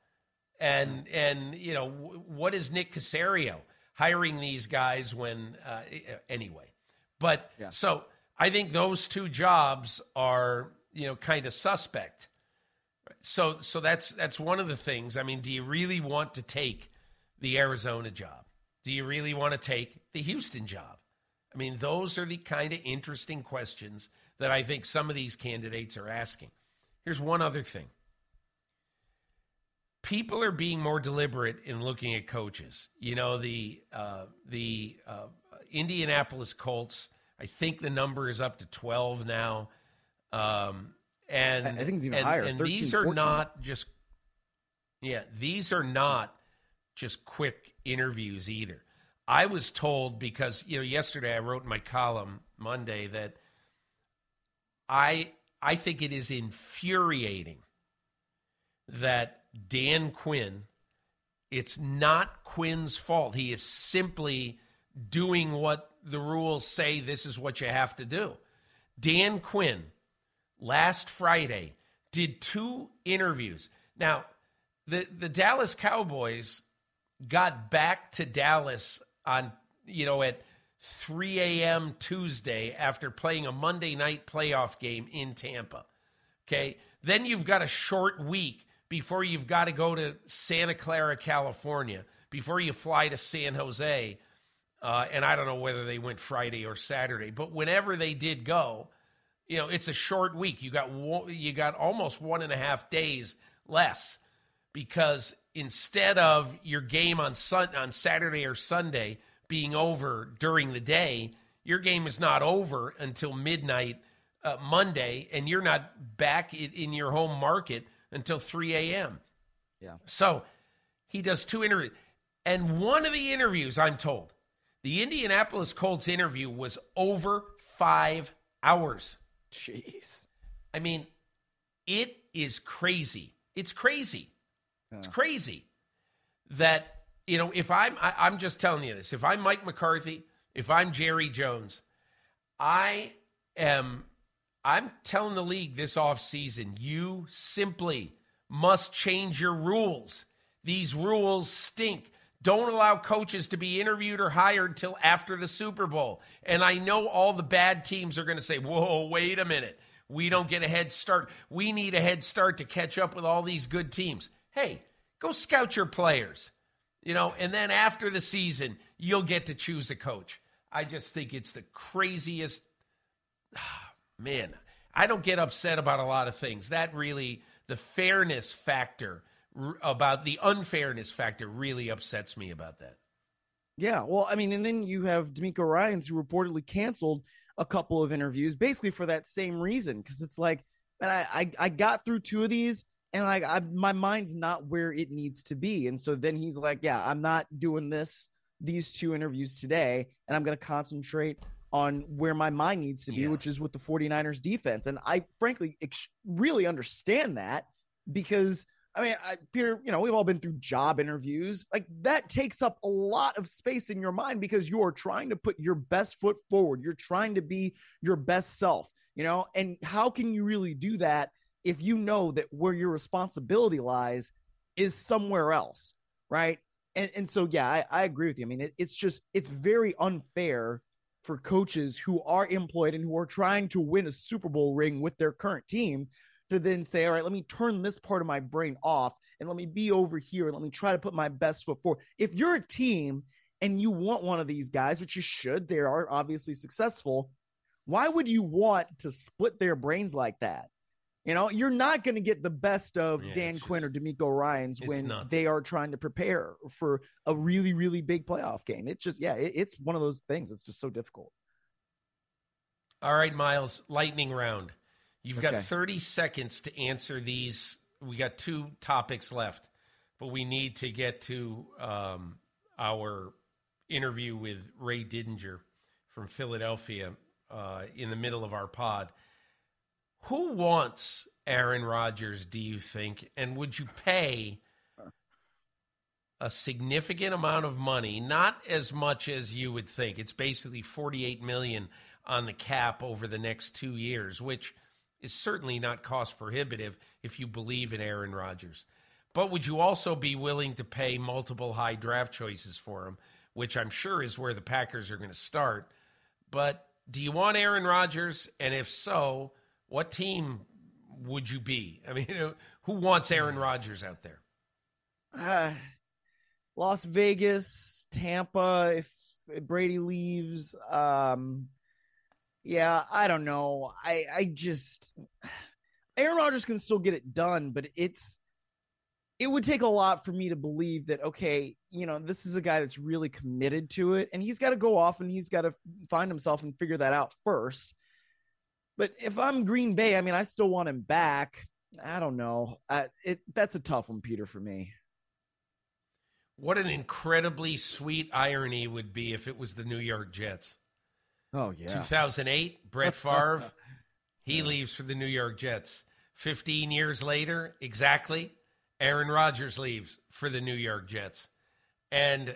And and you know what is Nick Caserio hiring these guys when uh, anyway? But yeah. so I think those two jobs are you know kind of suspect. So so that's that's one of the things. I mean, do you really want to take the Arizona job? Do you really want to take the Houston job? I mean, those are the kind of interesting questions that I think some of these candidates are asking. Here's one other thing people are being more deliberate in looking at coaches. You know, the uh, the uh, Indianapolis Colts. I think the number is up to twelve now, um, and I think it's even and, higher. And 13, these are 14. not just yeah, these are not just quick interviews either. I was told because you know yesterday I wrote in my column Monday that I I think it is infuriating that Dan Quinn. It's not Quinn's fault. He is simply doing what the rules say this is what you have to do. Dan Quinn last Friday did two interviews. Now, the the Dallas Cowboys got back to Dallas on you know at 3 a.m. Tuesday after playing a Monday night playoff game in Tampa. Okay, then you've got a short week before you've got to go to Santa Clara, California, before you fly to San Jose. Uh, and I don't know whether they went Friday or Saturday, but whenever they did go, you know, it's a short week. You got you got almost one and a half days less because instead of your game on sun on Saturday or Sunday being over during the day, your game is not over until midnight uh, Monday, and you're not back in, in your home market until 3 a.m. Yeah. So he does two interviews. And one of the interviews, I'm told, the Indianapolis Colts interview was over five hours. Jeez. I mean, it is crazy. It's crazy. It's crazy that, you know, if I'm, I, I'm just telling you this, if I'm Mike McCarthy, if I'm Jerry Jones, I am I'm telling the league this offseason, you simply must change your rules. These rules stink. Don't allow coaches to be interviewed or hired till after the Super Bowl. And I know all the bad teams are going to say, whoa, wait a minute. We don't get a head start. We need a head start to catch up with all these good teams. Hey, go scout your players, you know, and then after the season, you'll get to choose a coach. I just think it's the craziest. [sighs] Man, I don't get upset about a lot of things. That really, the fairness factor about the unfairness factor really upsets me about that. Yeah, well, I mean, and then you have DeMeco Ryans who reportedly canceled a couple of interviews basically for that same reason because it's like, man, I, I, I got through two of these and like I, my mind's not where it needs to be, and so then he's like, yeah, I'm not doing this these two interviews today, and I'm going to concentrate on where my mind needs to be, yeah. which is with the 49ers defense. And I frankly ex- really understand that because I mean, I, Peter, you know, we've all been through job interviews. Like that takes up a lot of space in your mind because you are trying to put your best foot forward. You're trying to be your best self, you know? And how can you really do that if you know that where your responsibility lies is somewhere else? Right. And, and so, yeah, I, I agree with you. I mean, it, it's just, it's very unfair for coaches who are employed and who are trying to win a Super Bowl ring with their current team to then say, all right, let me turn this part of my brain off and let me be over here and let me try to put my best foot forward. If you're a team and you want one of these guys, which you should, they are obviously successful. Why would you want to split their brains like that? You know, you're not going to get the best of yeah, Dan Quinn just, or DeMeco Ryans when nuts. they are trying to prepare for a really, really big playoff game. It's just, yeah, it, it's one of those things. It's just so difficult. All right, Myles, lightning round. You've got 30 seconds to answer these. We got two topics left, but we need to get to um, our interview with Ray Didinger from Philadelphia uh, in the middle of our pod. Who wants Aaron Rodgers, do you think? And would you pay a significant amount of money, not as much as you would think. It's basically 48 million on the cap over the next 2 years, which – is certainly not cost prohibitive if you believe in Aaron Rodgers. But would you also be willing to pay multiple high draft choices for him, which I'm sure is where the Packers are going to start? But do you want Aaron Rodgers? And if so, what team would you be? I mean, [laughs] who wants Aaron Rodgers out there? Uh, [sighs] Las Vegas, Tampa, if Brady leaves, um, yeah, I don't know. I I just Aaron Rodgers can still get it done, but it's it would take a lot for me to believe that okay, you know, this is a guy that's really committed to it and he's got to go off and he's got to find himself and figure that out first. But if I'm Green Bay, I mean, I still want him back. I don't know. I, it that's a tough one, Peter, for me. What an incredibly sweet irony would be if it was the New York Jets. Oh yeah. 2008, Brett Favre, [laughs] he yeah. leaves for the New York Jets. 15 years later, exactly, Aaron Rodgers leaves for the New York Jets. And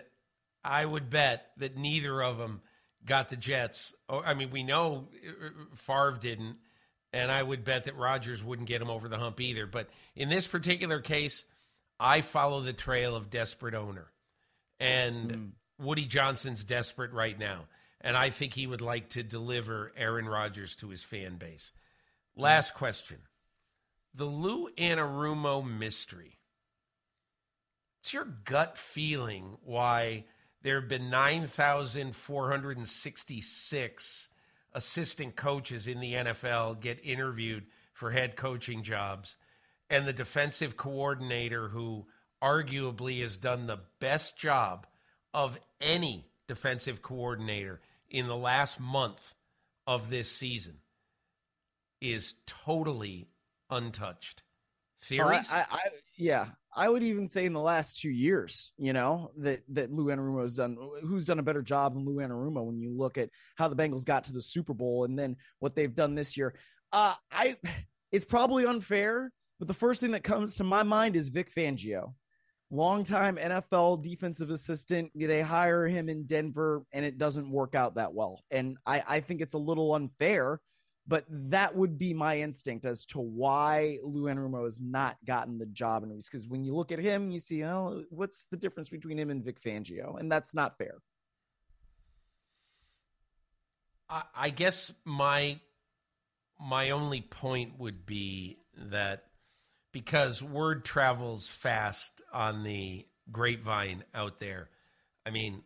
I would bet that neither of them got the Jets. Oh, I mean, we know uh, Favre didn't, and I would bet that Rodgers wouldn't get him over the hump either. But in this particular case, I follow the trail of desperate owner. And mm. Woody Johnson's desperate right now and I think he would like to deliver Aaron Rodgers to his fan base. Last question. The Lou Anarumo mystery. It's your gut feeling why there have been 9,466 assistant coaches in the NFL get interviewed for head coaching jobs, and the defensive coordinator who arguably has done the best job of any defensive coordinator in the last month of this season is totally untouched. Theories? I, I, I, yeah, I would even say in the last two years, you know, that that Lou Anarumo has done. Who's done a better job than Lou Anarumo when you look at how the Bengals got to the Super Bowl and then what they've done this year? Uh, I, it's probably unfair, but the first thing that comes to my mind is Vic Fangio longtime NFL defensive assistant. They hire him in Denver and it doesn't work out that well. And I, I think it's a little unfair but that would be my instinct as to why Lou Anarumo has not gotten the job in because when you look at him, you see, oh, what's the difference between him and Vic Fangio? And that's not fair. I, I guess my my only point would be that because word travels fast on the grapevine out there. I mean,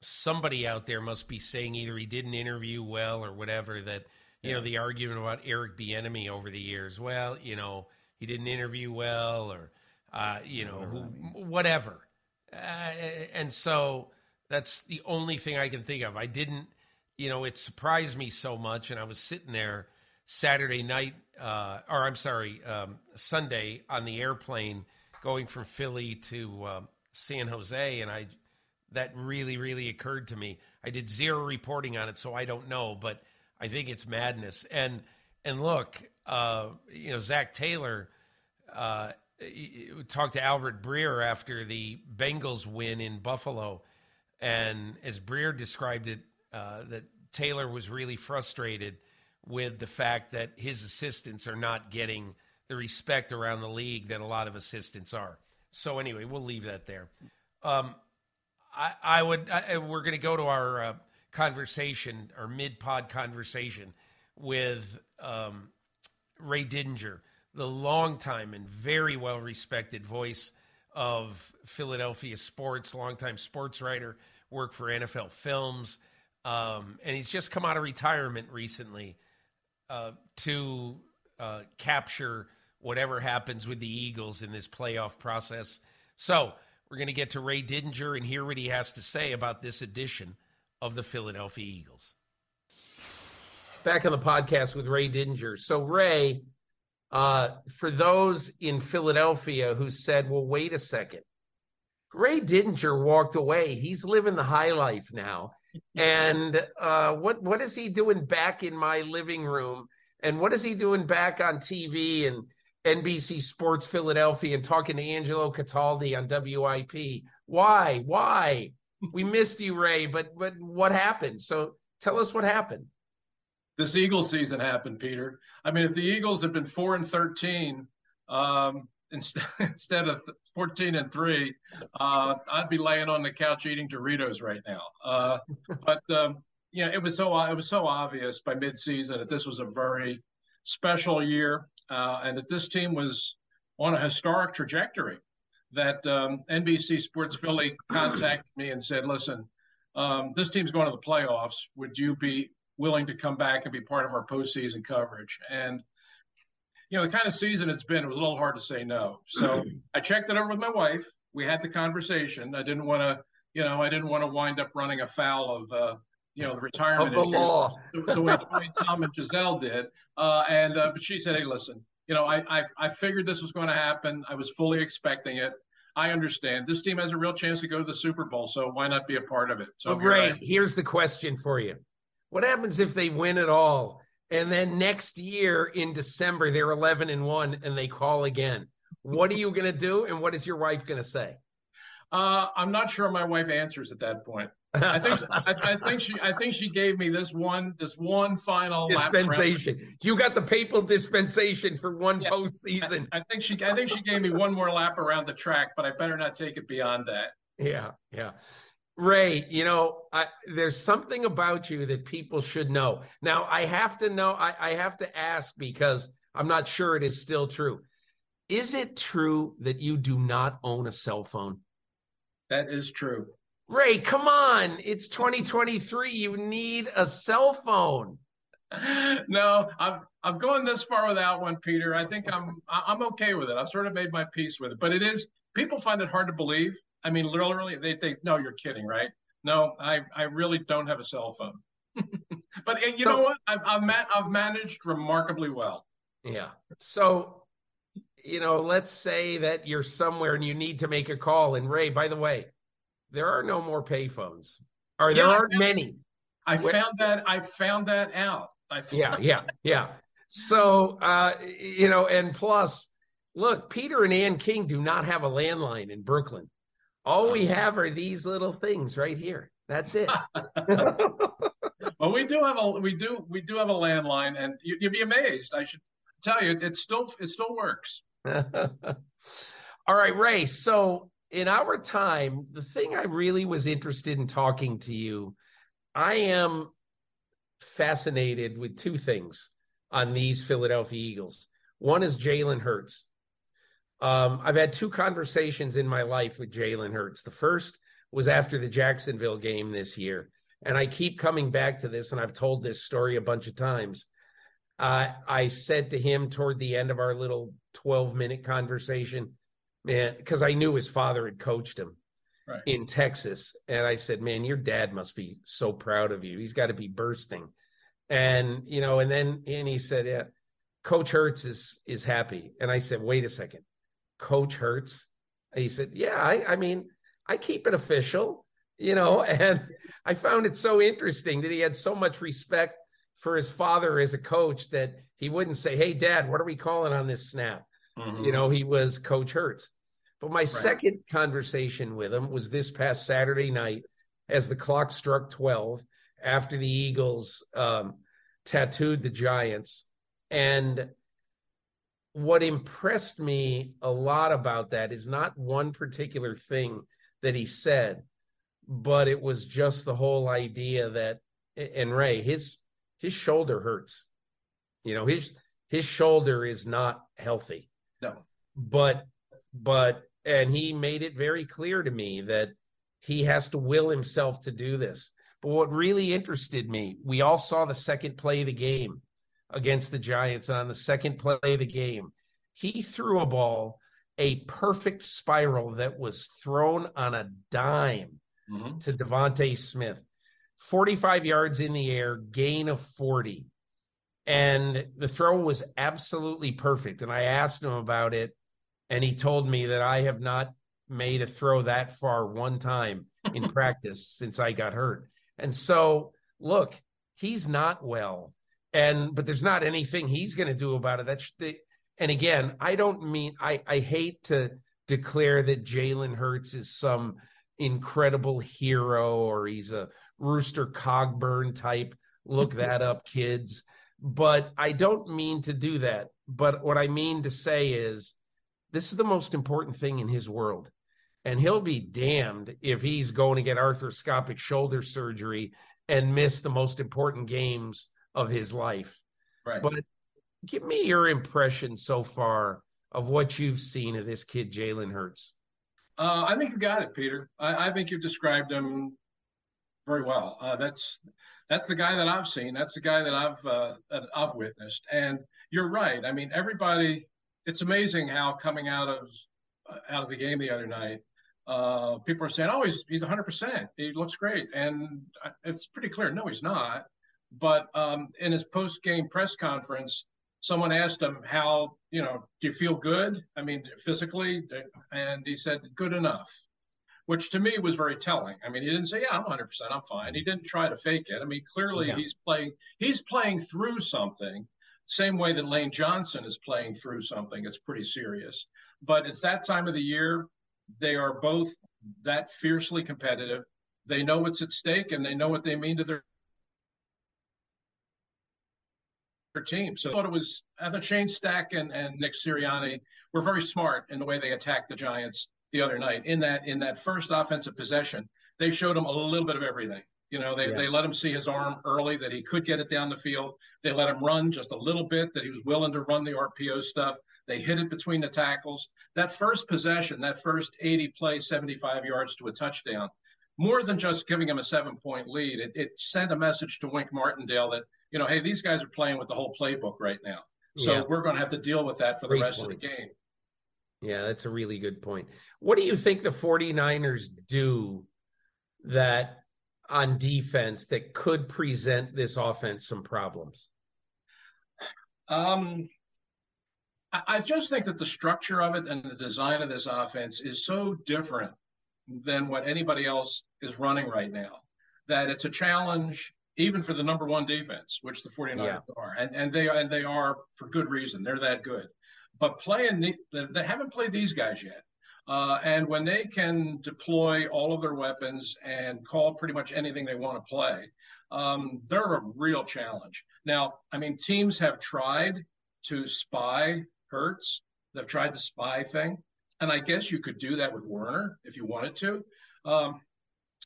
somebody out there must be saying either he didn't interview well or whatever that you yeah. know the argument about Eric Bieniemy over the years. Well, you know he didn't interview well or uh, you know who, whatever, uh, and so that's the only thing I can think of. I didn't, you know, it surprised me so much, and I was sitting there Saturday night, uh, or I'm sorry, um, Sunday on the airplane going from Philly to uh, San Jose, and I that really, really occurred to me. I did zero reporting on it, so I don't know, but I think it's madness. And and look, uh, you know, Zac Taylor uh, talked to Albert Breer after the Bengals win in Buffalo, and as Breer described it, uh, that Taylor was really frustrated with the fact that his assistants are not getting the respect around the league that a lot of assistants are. So anyway, we'll leave that there. Um, I, I would. I, we're going to go to our uh, conversation, or mid-pod conversation with um, Ray Didinger, the longtime and very well-respected voice of Philadelphia sports, longtime sports writer, worked for NFL Films, um, and he's just come out of retirement recently uh, to uh, capture whatever happens with the Eagles in this playoff process. So we're going to get to Ray Didinger and hear what he has to say about this edition of the Philadelphia Eagles. Back on the podcast with Ray Didinger. So, Ray, uh, for those in Philadelphia who said, well, wait a second, Ray Didinger walked away. He's living the high life now. And uh, what what is he doing back in my living room? And what is he doing back on TV and NBC Sports Philadelphia and talking to Angelo Cataldi on WIP. Why? Why? We [laughs] missed you, Ray, but but what happened? So tell us what happened. This Eagles season happened, Peter. I mean, if the Eagles had been four and thirteen um, [laughs] instead of fourteen and three, uh, I'd be laying on the couch eating Doritos right now. Uh, but um, yeah, it was so it was so obvious by midseason that this was a very special year uh, and that this team was on a historic trajectory. That um, NBC Sports Philly contacted me and said, "Listen, um, this team's going to the playoffs. Would you be willing to come back and be part of our postseason coverage?" And you know, the kind of season it's been, it was a little hard to say no. So [clears throat] I checked it over with my wife. We had the conversation. I didn't want to, you know, I didn't want to wind up running afoul of uh, you know the retirement of the law [laughs] the, the, way, Tom and Giselle did. Uh, and uh, but she said, "Hey, listen, you know, I, I I figured this was going to happen. I was fully expecting it. I understand this team has a real chance to go to the Super Bowl, so why not be a part of it?" So, well, Ray, here's the question for you: What happens if they win it all, and then next year in December they're 11 and one, and they call again? What are you going to do, and what is your wife going to say? Uh, I'm not sure my wife answers at that point. I think I, I, think she I think she gave me this one this one final dispensation. You got the papal dispensation for one yeah, postseason. I, I think she I think she gave me one more lap around the track, but I better not take it beyond that. Yeah, yeah. Ray, you know, I, there's something about you that people should know. Now, I have to know. I, I have to ask because I'm not sure it is still true. Is it true that you do not own a cell phone? That is true. Ray, come on. It's 2023. You need a cell phone. [laughs] No, I've I've gone this far without one, Peter. I think I'm I'm okay with it. I've sort of made my peace with it. But it is people find it hard to believe. I mean, literally, they think, no, you're kidding, right? No, I I really don't have a cell phone. [laughs] but you so, know what? I've I've, ma- I've managed remarkably well. Yeah. So, you know, let's say that you're somewhere and you need to make a call. And Ray, by the way, there are no more payphones, or there yeah, aren't I many. I found that. I found that out. I yeah, [laughs] yeah, yeah. So uh, you know, and plus, look, Peter and Ann King do not have a landline in Brooklyn. All we have are these little things right here. That's it. [laughs] [laughs] well, we do have a we do we do have a landline, and you, would be amazed. I should tell you, it still it still works. [laughs] All right, Ray. So in our time, the thing I really was interested in talking to you, I am fascinated with two things on these Philadelphia Eagles. One is Jalen Hurts. Um, I've had two conversations in my life with Jalen Hurts. The first was after the Jacksonville game this year. And I keep coming back to this, and I've told this story a bunch of times. Uh, I said to him toward the end of our little 12 minute conversation, man, because I knew his father had coached him right. in Texas. And I said, man, your dad must be so proud of you. He's got to be bursting. And, you know, and then, and he said, yeah, Coach Hurts is, is happy. And I said, wait a second, Coach Hurts? He said, yeah, I, I mean, I keep it official, you know, [laughs] and I found it so interesting that he had so much respect for his father as a coach that he wouldn't say, Hey, dad, what are we calling on this snap? Mm-hmm. You know, he was Coach Hurts. But my right. second conversation with him was this past Saturday night as the clock struck 12 after the Eagles um, tattooed the Giants. And what impressed me a lot about that is not one particular thing that he said, but it was just the whole idea that, and Ray, his his shoulder hurts. You know, his his shoulder is not healthy. No. But but and he made it very clear to me that he has to will himself to do this. But what really interested me, we all saw the second play of the game against the Giants. On the second play of the game, he threw a ball, a perfect spiral that was thrown on a dime mm-hmm. to DeVonta Smith. 45 yards in the air, gain of 40. And the throw was absolutely perfect. And I asked him about it, and he told me that I have not made a throw that far one time in [laughs] practice since I got hurt. And so, look, he's not well. And but there's not anything he's going to do about it. That's the and again, I don't mean I I hate to declare that Jalen Hurts is some incredible hero or he's a Rooster Cogburn type. Look [laughs] that up, kids. But I don't mean to do that. But what I mean to say is this is the most important thing in his world. And he'll be damned if he's going to get arthroscopic shoulder surgery and miss the most important games of his life. Right. But give me your impression so far of what you've seen of this kid, Jalen Hurts. Uh, I think you got it, Peter. I, I, think you've described him very well. Uh, that's that's the guy that I've seen. That's the guy that I've uh, that I've witnessed. And you're right. I mean, everybody. It's amazing how coming out of uh, out of the game the other night, uh, people are saying, "Oh, he's he's 100. percent He looks great," and it's pretty clear. No, he's not. But um, in his post game press conference, someone asked him how you know do you feel good i mean physically and he said good enough which to me was very telling. I mean, he didn't say, "Yeah, I'm 100, percent I'm fine." He didn't try to fake it. I mean, clearly yeah. he's playing he's playing through something, same way that Lane Johnson is playing through something. It's pretty serious, but it's that time of the year. They are both that fiercely competitive. They know what's at stake, and they know what they mean to their team. So I thought it was I thought Shane Steichen and, and Nick Sirianni were very smart in the way they attacked the Giants the other night. In that in that first offensive possession, they showed him a little bit of everything. You know, they, yeah. they let him see his arm early that he could get it down the field. They let him run just a little bit that he was willing to run the RPO stuff. They hit it between the tackles. That first possession, that first 80 play, 75 yards to a touchdown, more than just giving him a seven point lead, it, it sent a message to Wink Martindale that, you know, hey, these guys are playing with the whole playbook right now. So yeah. we're going to have to deal with that for Great the rest point. of the game. Yeah, that's a really good point. What do you think the 49ers do that on defense that could present this offense some problems? Um, I just think that the structure of it and the design of this offense is so different than what anybody else is running right now that it's a challenge even for the number one defense, which the 49ers yeah. are. And, and they and they are for good reason. They're that good but playing the, they haven't played these guys yet. Uh, and when they can deploy all of their weapons and call pretty much anything they want to play, um, they're a real challenge. Now, I mean, teams have tried to spy Hurts. They've tried the spy thing. And I guess you could do that with Warner if you wanted to. Um,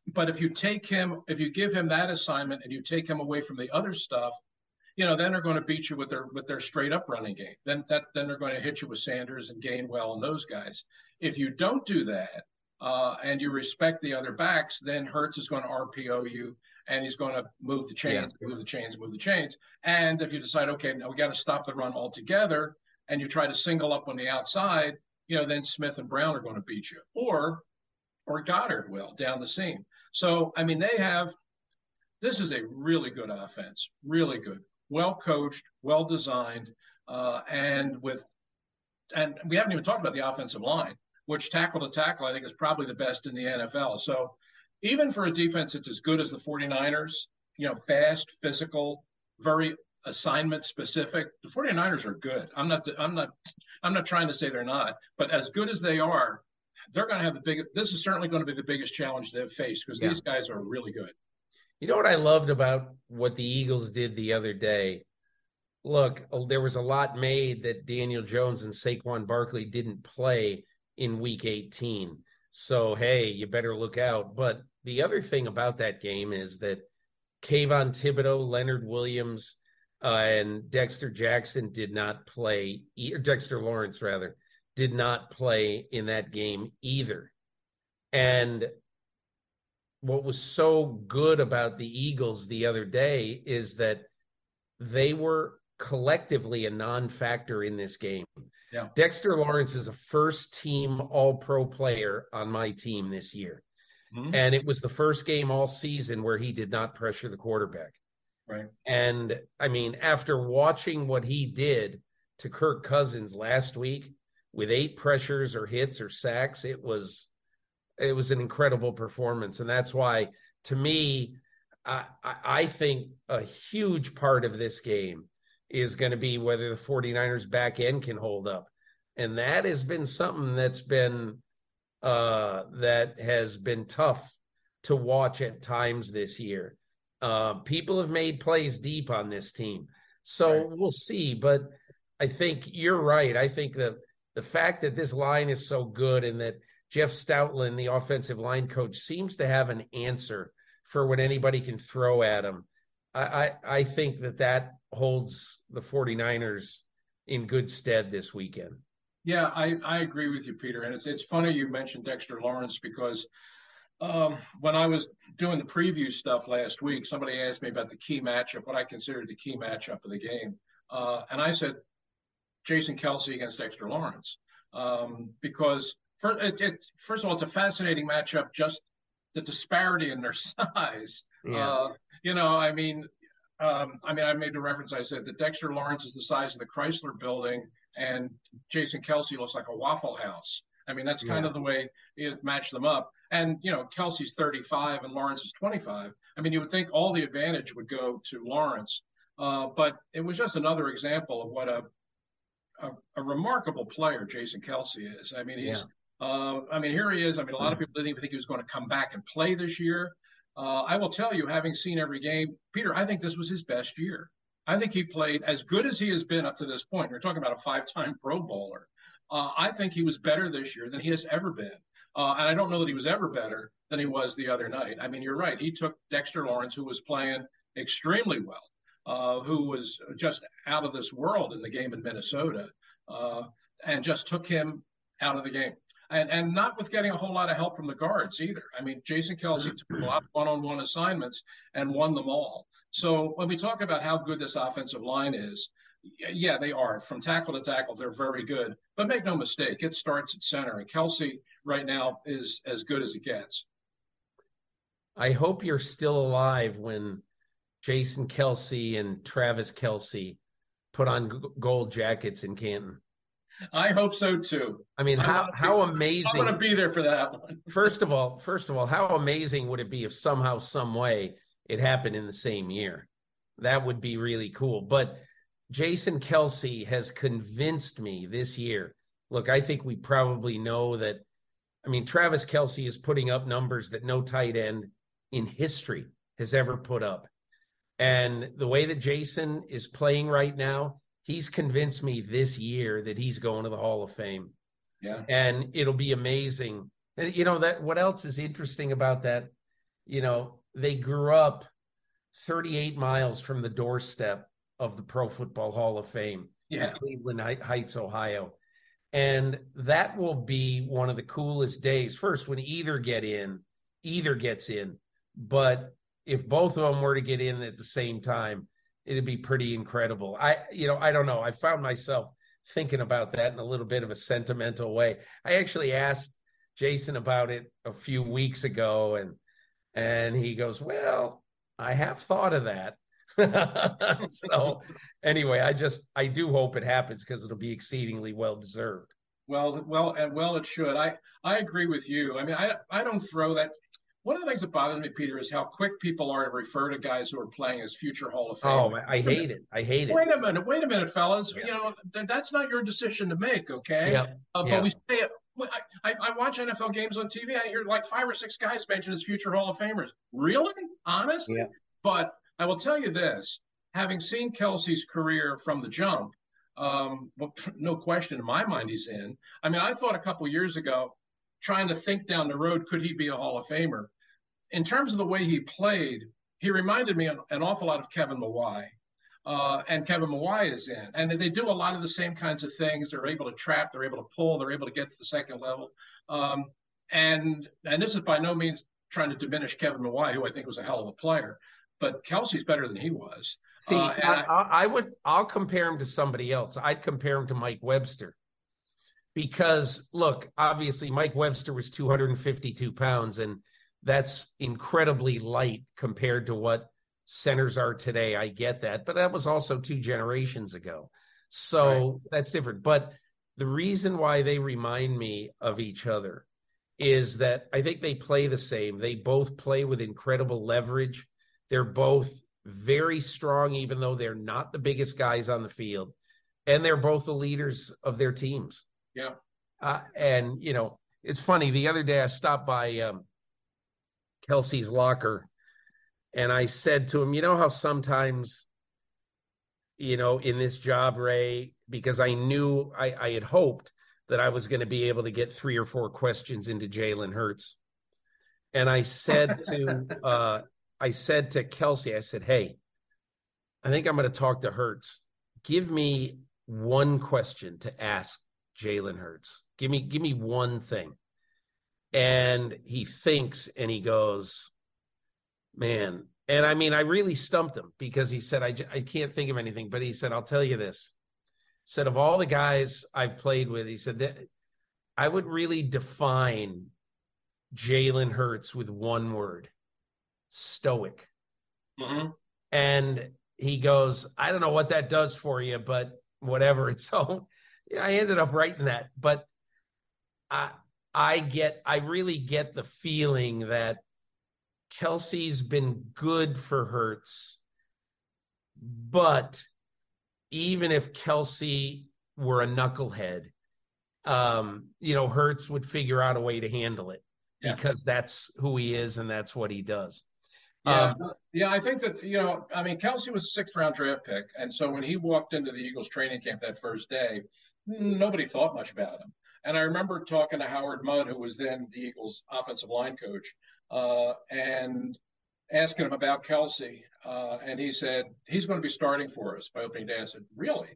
but if you take him, if you give him that assignment and you take him away from the other stuff, you know, then they're going to beat you with their with their straight up running game. Then that then they're going to hit you with Sanders and Gainwell and those guys. If you don't do that uh, and you respect the other backs, then Hurts is going to RPO you and he's going to move the chains, yeah. move the chains, move the chains. And if you decide, okay, now we got to stop the run altogether, and you try to single up on the outside, you know, then Smith and Brown are going to beat you, or or Goedert will down the seam. So I mean, they have. This is a really good offense, really good, well coached, well designed, uh, and with, and we haven't even talked about the offensive line, which tackle to tackle I think is probably the best in the NFL. So even for a defense that's as good as the 49ers, you know, fast, physical, very assignment specific, the 49ers are good. I'm not I'm not I'm not trying to say they're not, but as good as they are, they're going to have the big this is certainly going to be the biggest challenge they've faced because yeah. these guys are really good. You know what I loved about what the Eagles did the other day? Look, there was a lot made that Daniel Jones and Saquon Barkley didn't play in week 18. So, hey, you better look out. But the other thing about that game is that Kayvon Thibodeaux, Leonard Williams, uh, and Dexter Jackson did not play, Dexter Lawrence rather, did not play in that game either. And what was so good about the Eagles the other day is that they were collectively a non factor in this game. Yeah. Dexter Lawrence is a first team all pro player on my team this year. Mm-hmm. And it was the first game all season where he did not pressure the quarterback. Right. And I mean, after watching what he did to Kirk Cousins last week with eight pressures or hits or sacks, it was it was an incredible performance. And that's why to me, I, I think a huge part of this game is going to be whether the 49ers back end can hold up. And that has been something that's been uh, that has been tough to watch at times this year. Uh, people have made plays deep on this team, so right. we'll see. But I think you're right. I think that the fact that this line is so good and that Jeff Stoutland, the offensive line coach, seems to have an answer for what anybody can throw at him. I, I, I think that that holds the 49ers in good stead this weekend. Yeah, I, I agree with you, Peter. And it's it's funny you mentioned Dexter Lawrence because um, when I was doing the preview stuff last week, somebody asked me about the key matchup, what I considered the key matchup of the game, uh, and I said Jason Kelce against Dexter Lawrence um, because for, it, it, first of all, it's a fascinating matchup. Just the disparity in their [laughs] size. Yeah. Uh, you know, I mean, um, I mean, I made the reference. I said that Dexter Lawrence is the size of the Chrysler Building, and Jason Kelce looks like a Waffle House. I mean, that's kind yeah. of the way he matched them up. And you know, Kelce's 35 and Lawrence is 25. I mean, you would think all the advantage would go to Lawrence, uh, but it was just another example of what a a, a remarkable player Jason Kelce is. I mean, he's. Yeah. Uh, I mean, here he is. I mean, a lot of people didn't even think he was going to come back and play this year. Uh, I will tell you, having seen every game, Peter, I think this was his best year. I think he played as good as he has been up to this point. You're talking about a five-time Pro Bowler. Uh, I think he was better this year than he has ever been. Uh, and I don't know that he was ever better than he was the other night. I mean, you're right. He took Dexter Lawrence, who was playing extremely well, uh, who was just out of this world in the game in Minnesota, uh, and just took him out of the game. And, and not with getting a whole lot of help from the guards either. I mean, Jason Kelce took a lot of one on one assignments and won them all. So when we talk about how good this offensive line is, yeah, they are. From tackle to tackle, they're very good. But make no mistake, it starts at center. And Kelce right now is as good as it gets. I hope you're still alive when Jason Kelce and Travis Kelce put on gold jackets in Canton. I hope so too. I mean, how how amazing! I'm going to be there for that one. [laughs] first of all, first of all, how amazing would it be if somehow, some way, it happened in the same year? That would be really cool. But Jason Kelce has convinced me this year. Look, I think we probably know that I mean, Travis Kelce is putting up numbers that no tight end in history has ever put up. And the way that Jason is playing right now, he's convinced me this year that he's going to the Hall of Fame. Yeah. And it'll be amazing. And you know that what else is interesting about that? You know, they grew up 38 miles from the doorstep of the Pro Football Hall of Fame Yeah. in Cleveland Heights, Ohio. And that will be one of the coolest days. First, when either get in, either gets in. But if both of them were to get in at the same time, it'd be pretty incredible. I, you know, I don't know. I found myself thinking about that in a little bit of a sentimental way. I actually asked Jason about it a few weeks ago, and and he goes, "Well, I have thought of that." [laughs] so anyway, I just I do hope it happens because it'll be exceedingly well deserved. Well, well, and well, it should. I I agree with you. I mean, I I don't throw that. One of the things that bothers me, Peter, is how quick people are to refer to guys who are playing as future Hall of Fame. Oh, I hate it. I hate it. Wait a minute, wait a minute, fellas. Yeah. You know th- that's not your decision to make, okay? Yeah. Uh, Yeah. But we say it. I, I, I watch NFL games on TV. I hear like five or six guys mention as future Hall of Famers. Really? Honest? Yeah. But I will tell you this: having seen Kelce's career from the jump, um, well, no question in my mind he's in. I mean, I thought a couple years ago, trying to think down the road, could he be a Hall of Famer? In terms of the way he played, he reminded me an, awful lot of Kevin Mawae. Uh, and Kevin Mawae is in, and they do a lot of the same kinds of things. They're able to trap, they're able to pull, they're able to get to the second level. Um, and and this is by no means trying to diminish Kevin Mawae, who I think was a hell of a player, but Kelce's better than he was. See, Uh, I- I, I would, I'll compare him to somebody else. I'd compare him to Mike Webster because, look, obviously Mike Webster was 252 pounds, and that's incredibly light compared to what centers are today. I get that, but that was also two generations ago. So that's different. But the reason why they remind me of each other is that I think they play the same. They both play with incredible leverage. They're both very strong, even though they're not the biggest guys on the field. And they're both the leaders of their teams. Yeah. Uh, and, you know, it's funny. The other day I stopped by um, Kelce's locker and I said to him, you know how sometimes, you know, in this job, Ray, because I knew I, I had hoped that I was going to be able to get three or four questions into Jalen Hurts. And I said to [laughs] uh I said to Kelce, I said, Hey, I think I'm going to talk to Hurts. Give me one question to ask Jalen Hurts. Give me give me one thing. And he thinks and he goes, Man. And I mean, I really stumped him because he said, I, I can't think of anything. But he said, I'll tell you this. Said, of all the guys I've played with, he said that I would really define Jalen Hurts with one word stoic. Mhm. And he goes, I don't know what that does for you, but whatever. It's [laughs] so I ended up writing that. But I I get I really get the feeling that Kelce's been good for Hurts, but even if Kelce were a knucklehead, um, you know, Hurts would figure out a way to handle it Yeah. because that's who he is and that's what he does. Yeah, Um, yeah, I think that you know, I mean, Kelce was a sixth round draft pick, and so when he walked into the Eagles training camp that first day, nobody thought much about him. And I remember talking to Howard Mudd, who was then the Eagles offensive line coach, uh, and asking him about Kelce, uh, and he said he's going to be starting for us by opening day. I said, really?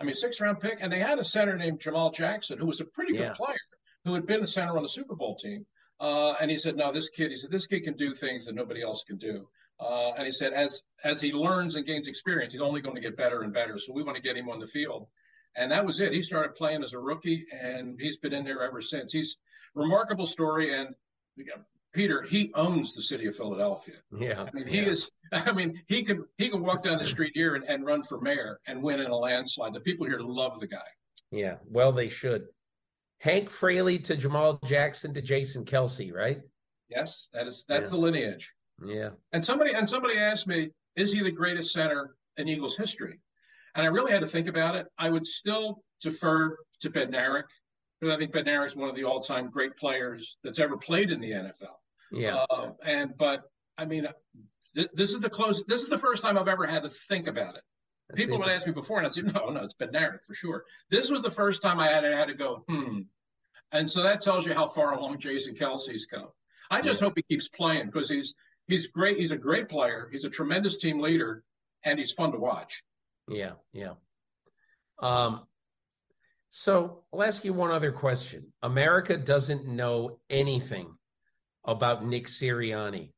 I mean, sixth round pick, and they had a center named Jamaal Jackson, who was a pretty Yeah. good player, who had been a center on the Super Bowl team. Uh, and he said, "No, this kid." He said, "This kid can do things that nobody else can do." Uh, and he said, "As as he learns and gains experience, he's only going to get better and better. So we want to get him on the field." And that was it. He started playing as a rookie, and he's been in there ever since. He's remarkable story. And Peter, he owns the city of Philadelphia. yeah. I mean, he yeah. is. I mean, he could he could walk down the street here and, and run for mayor and win in a landslide. The people here love the guy. Yeah, well, they should. Hank Fraley to Jamaal Jackson to Jason Kelce, right? Yes, that is that's Yeah. the lineage. Yeah. And somebody and somebody asked me, is he the greatest center in Eagles history? And I really had to think about it. I would still defer to Bednarik because I think Bednarik is one of the all-time great players that's ever played in the NFL. Yeah. Uh, and but I mean, th- this is the close. This is the first time I've ever had to think about it. That's People would ask me before, and I said, "No, no, it's Bednarik for sure." This was the first time I had I had to go, "Hmm," and so that tells you how far along Jason Kelce's come. I just hope he keeps playing because he's he's great. He's a great player. He's a tremendous team leader, and he's fun to watch. Yeah, yeah. Um, so I'll ask you one other question. America doesn't know anything about Nick Sirianni,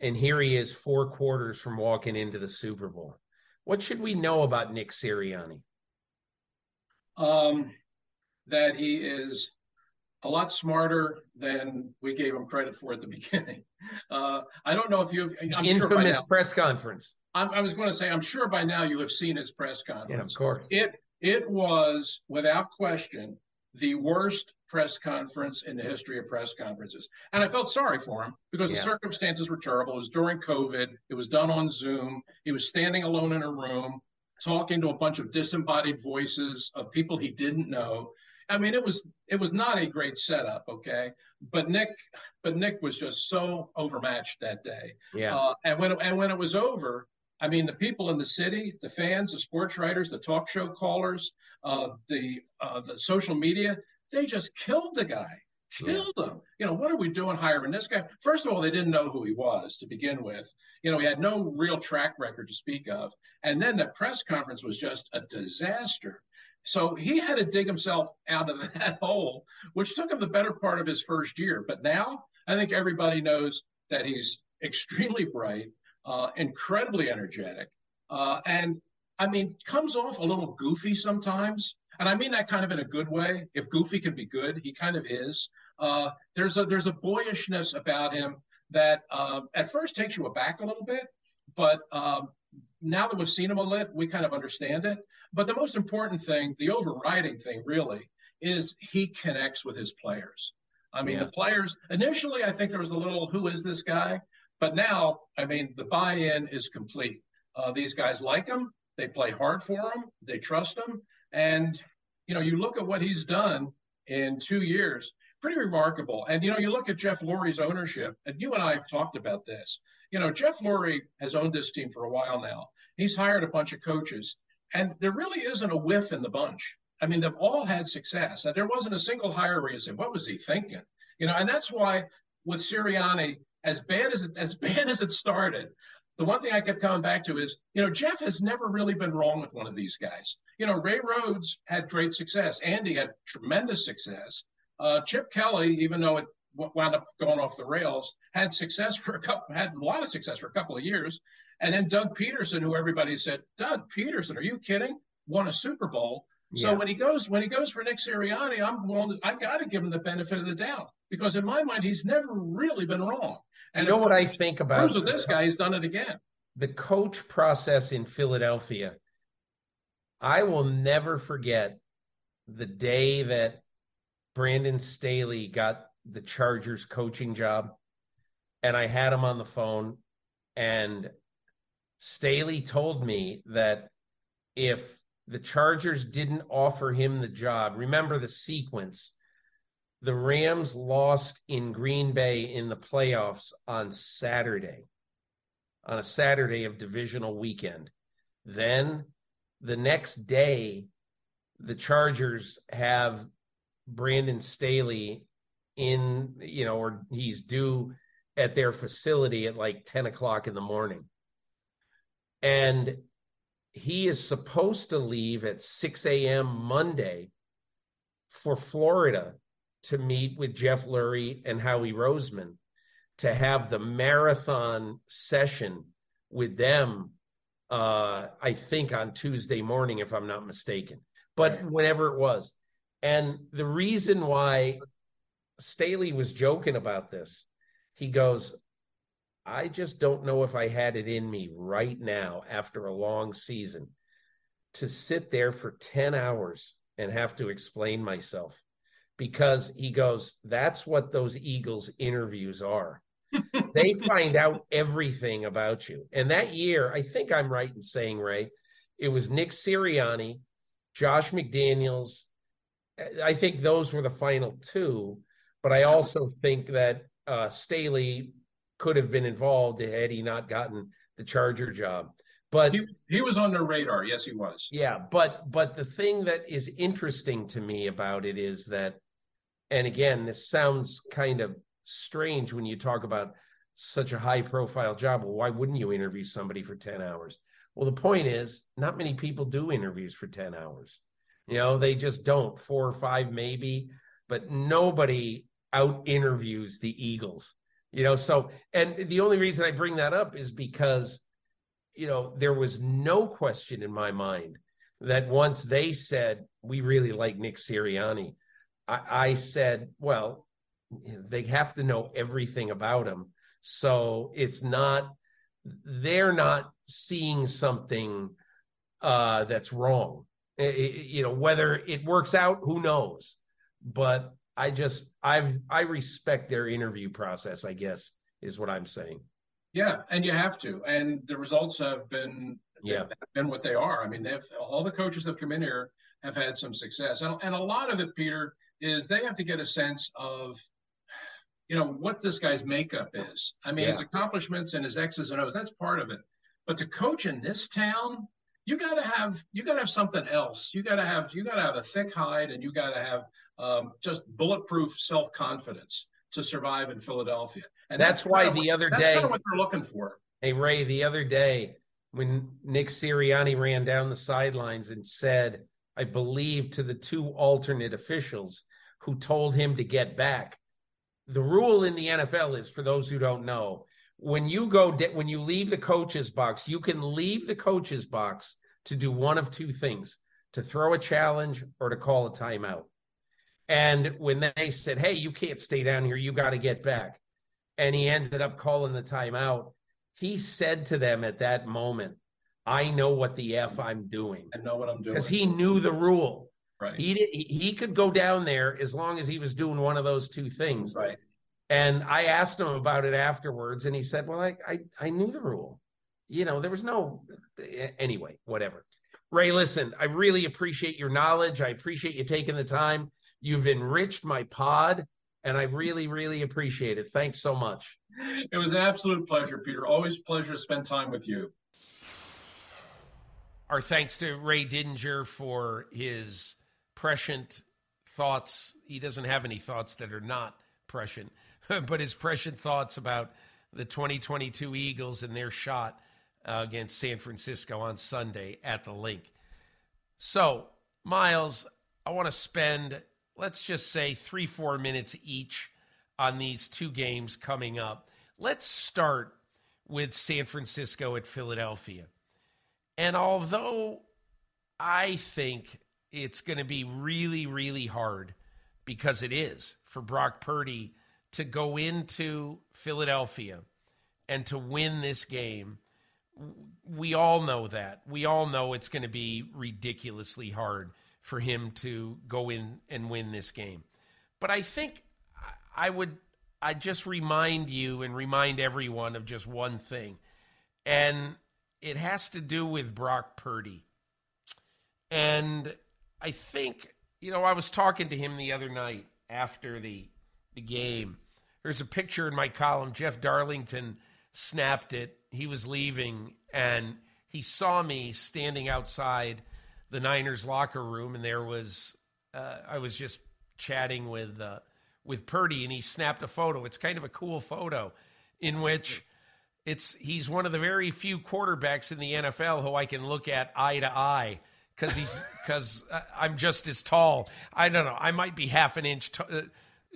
and here he is, four quarters from walking into the Super Bowl. What should we know about Nick Sirianni? Um, that he is a lot smarter than we gave him credit for at the [laughs] beginning. Uh, I don't know if you've I'm infamous sure press conference. I, I was going to say I'm sure by now you have seen his press conference. Yeah, of course. It it was without question the worst press conference in the history of press conferences. And I felt sorry for him because yeah. the circumstances were terrible. It was during COVID. It was done on Zoom. He was standing alone in a room talking to a bunch of disembodied voices of people he didn't know. I mean, it was it was not a great setup, okay. But Nick, but Nick was just so overmatched that day. Yeah. Uh, and when and when it was over, I mean, the people in the city, the fans, the sports writers, the talk show callers, uh, the uh, the social media, they just killed the guy, killed yeah. him. You know, what are we doing hiring this guy? First of all, they didn't know who he was to begin with. You know, he had no real track record to speak of. And then the press conference was just a disaster. So he had to dig himself out of [laughs] that hole, which took him the better part of his first year. But now I think everybody knows that he's extremely bright, uh, incredibly energetic, uh, and I mean, comes off a little goofy sometimes. And I mean that kind of in a good way. If Goofy can be good, he kind of is. Uh, there's a there's a boyishness about him that uh, at first takes you aback a little bit, but um, now that we've seen him a little, we kind of understand it. But the most important thing, the overriding thing, really, is he connects with his players. I mean, yeah. the players initially, I think there was a little, who is this guy? But now, I mean, the buy-in is complete. Uh, these guys like him. They play hard for him. They trust him. And, you know, you look at what he's done in two years, pretty remarkable. And, you know, you look at Jeff Lurie's ownership, and you and I have talked about this. You know, Jeff Lurie has owned this team for a while now. He's hired a bunch of coaches, and there really isn't a whiff in the bunch. I mean, they've all had success. There wasn't a single hire where you say, what was he thinking? You know, and that's why with Sirianni, as bad as it, as bad as it started, the one thing I kept coming back to is, you know, Jeff has never really been wrong with one of these guys. You know, Ray Rhodes had great success. Andy had tremendous success. Uh, Chip Kelly, even though it wound up going off the rails, had success for a couple, had a lot of success for a couple of years. And then Doug Pederson, who everybody said, Doug Pederson, are you kidding? Won a Super Bowl. So when he goes when he goes for Nick Sirianni, I'm willing to, I got to give him the benefit of the doubt because in my mind he's never really been wrong. And you know what I think about with this guy? He's done it again. The coach process in Philadelphia. I will never forget the day that Brandon Staley got the Chargers coaching job, and I had him on the phone, and Staley told me that if the Chargers didn't offer him the job, remember the sequence the Rams lost in Green Bay in the playoffs on Saturday, on a Saturday of divisional weekend. Then the next day, the Chargers have Brandon Staley in, you know, or he's due at their facility at like 10 o'clock in the morning. And he is supposed to leave at 6 a.m. Monday for Florida to meet with Jeff Lurie and Howie Roseman to have the marathon session with them. Uh, I think on Tuesday morning, if I'm not mistaken, but whenever it was. And the reason why Staley was joking about this, he goes, I just don't know if I had it in me right now after a long season to sit there for 10 hours and have to explain myself because he goes, that's what those Eagles interviews are. [laughs] they find out everything about you. And that year, I think I'm right in saying, Ray, it was Nick Sirianni, Josh McDaniels, I think those were the final two, but I also think that uh, Staley could have been involved had he not gotten the Charger job. But he, he was on their radar. Yes, he was. Yeah, but but the thing that is interesting to me about it is that, and again, this sounds kind of strange when you talk about such a high profile job. Well, why wouldn't you interview somebody for 10 hours? Well, the point is, not many people do interviews for 10 hours. You know, they just don't, four or five maybe, but nobody out interviews the Eagles. You know, so, and the only reason I bring that up is because, you know, there was no question in my mind that once they said, we really like Nick Sirianni, I, I said, well, they have to know everything about him. So it's not, they're not seeing something uh, that's wrong. It, you know, whether it works out, who knows? But I just, I've, I respect their interview process. I guess is what I'm saying. Yeah, and you have to, and the results have been yeah have been what they are. I mean, they've all the coaches that have come in here have had some success, and and a lot of it, Peter, is they have to get a sense of you know what this guy's makeup is. I mean, yeah. his accomplishments and his X's and O's. That's part of it. But to coach in this town, you got to have you got to have something else. You got to have you got to have a thick hide, and you got to have um, just bulletproof self confidence to survive in Philadelphia. And that's, that's why the what, other that's day, kind of what they're looking for. Hey Ray, the other day when Nick Sirianni ran down the sidelines and said, I believe to the two alternate officials who told him to get back. The rule in the NFL is for those who don't know, when you go de- when you leave the coach's box, you can leave the coach's box to do one of two things: to throw a challenge or to call a timeout. And when they said, "Hey, you can't stay down here. You got to get back," and he ended up calling the timeout, he said to them at that moment, "I know what the f I'm doing. I know what I'm doing." Because he knew the rule. Right. He did, he could go down there as long as he was doing one of those two things. Right. And I asked him about it afterwards, and he said, "Well, I I, I knew the rule. You know, there was no anyway, whatever." Ray, listen, I really appreciate your knowledge. I appreciate you taking the time. You've enriched my pod, and I really, really appreciate it. Thanks so much. It was an absolute pleasure, Peter. Always pleasure to spend time with you. Our thanks to Ray Didinger for his prescient thoughts. He doesn't have any thoughts that are not prescient [laughs] but his prescient thoughts about the 2022 Eagles and their shot uh, against San Francisco on Sunday at the Linc. So, Myles, I want to spend, let's just say, three, four minutes each on these two games coming up. Let's start with San Francisco at Philadelphia. And although I think it's going to be really, really hard because it is for Brock Purdy to go into Philadelphia and to win this game. We all know that. We all know it's going to be ridiculously hard for him to go in and win this game. But I think I would I just remind you and remind everyone of just one thing. And it has to do with Brock Purdy. And I think, you know, I was talking to him the other night after the the game there's a picture in my column. Jeff Darlington snapped it. He was leaving and he saw me standing outside the Niners locker room, and there was uh, I was just chatting with uh, with Purdy, and he snapped a photo. It's kind of a cool photo in which it's he's one of the very few quarterbacks in the NFL who I can look at eye to eye because he's because I'm just as tall. I don't know. I might be half an inch. T- uh,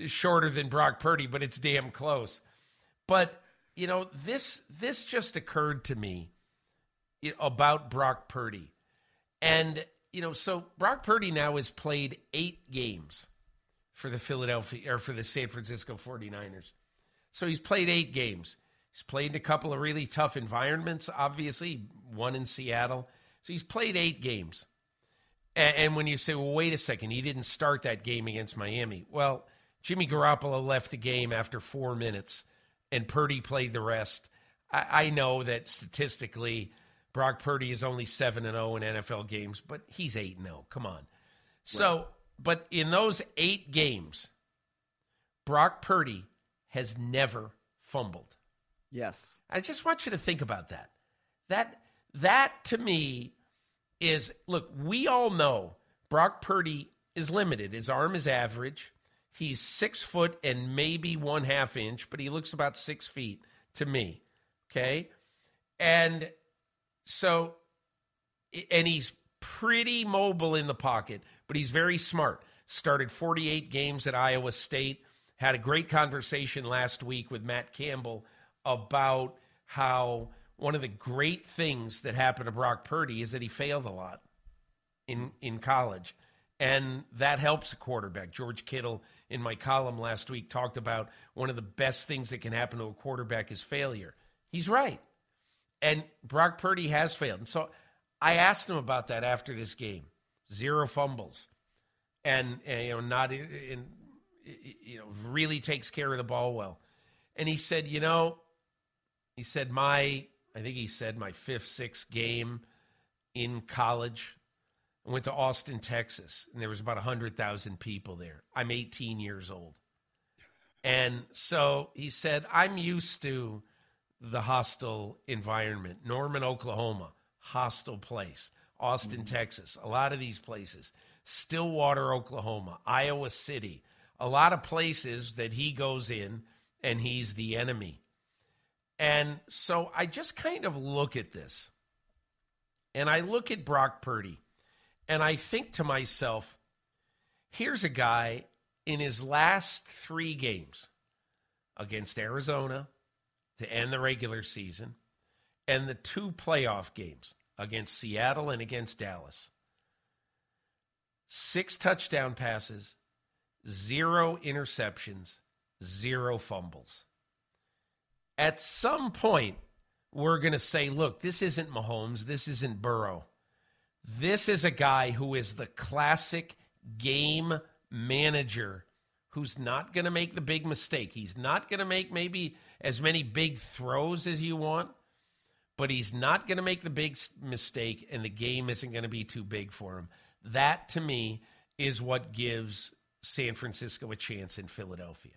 shorter than Brock Purdy, but it's damn close. But you know, this this just occurred to me about Brock Purdy, and you know, so Brock Purdy now has played eight games for the Philadelphia or for the San Francisco 49ers. So he's played eight games. He's played in a couple of really tough environments, obviously, one in Seattle. So he's played eight games. And, and when you say, well, wait a second, he didn't start that game against Miami. Well, Jimmy Garoppolo left the game after four minutes, and Purdy played the rest. I, I know that statistically, Brock Purdy is only seven and zero oh in NFL games, but he's eight and zero. Oh. Come on. So, right. but in those eight games, Brock Purdy has never fumbled. Yes. I just want you to think about that. That that to me is look, we all know Brock Purdy is limited. His arm is average. He's six foot and maybe one half inch, but he looks about six feet to me. Okay. And so, and he's pretty mobile in the pocket, but he's very smart. Started 48 games at Iowa State. Had a great conversation last week with Matt Campbell about how one of the great things that happened to Brock Purdy is that he failed a lot in in college. And that helps a quarterback. George Kittle in my column last week talked about one of the best things that can happen to a quarterback is failure. He's right. And Brock Purdy has failed. And so I asked him about that after this game. Zero fumbles. And, and you know, not in, eh, eh, you know, really takes care of the ball well. And he said, you know, he said my I think he said my fifth, sixth game in college. I went to Austin, Texas, and there was about 100,000 people there. I'm 18 years old. And so he said, I'm used to the hostile environment. Norman, Oklahoma, hostile place. Austin, mm-hmm. Texas, a lot of these places. Stillwater, Oklahoma, Iowa City, a lot of places that he goes in and he's the enemy. And so I just kind of look at this and I look at Brock Purdy and I think to myself, here's a guy in his last three games against Arizona to end the regular season and the two playoff games against Seattle and against Dallas. Six touchdown passes, zero interceptions, zero fumbles at some point, we're going to say, look, this isn't Mahomes. This isn't Burrow. This is a guy who is the classic game manager who's not going to make the big mistake. He's not going to make maybe as many big throws as you want, but he's not going to make the big mistake, and the game isn't going to be too big for him. That, to me, is what gives San Francisco a chance in Philadelphia.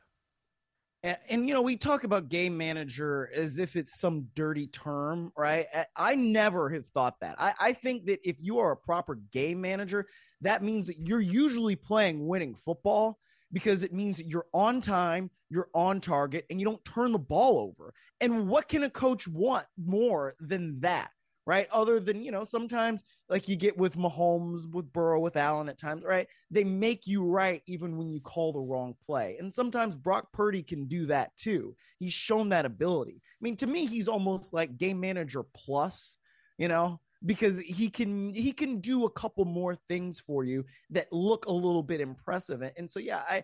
And, and, you know, we talk about game manager as if it's some dirty term, right? I never have thought that. I, I think that if you are a proper game manager, that means that you're usually playing winning football because it means that you're on time, you're on target, and you don't turn the ball over. And what can a coach want more than that? Right? Other than, you know, sometimes like you get with Mahomes, with Burrow, with Allen at times, right? They make you right even when you call the wrong play. And sometimes Brock Purdy can do that too. He's shown that ability. I mean, to me, he's almost like game manager plus, you know, because he can he can do a couple more things for you that look a little bit impressive. And so yeah, I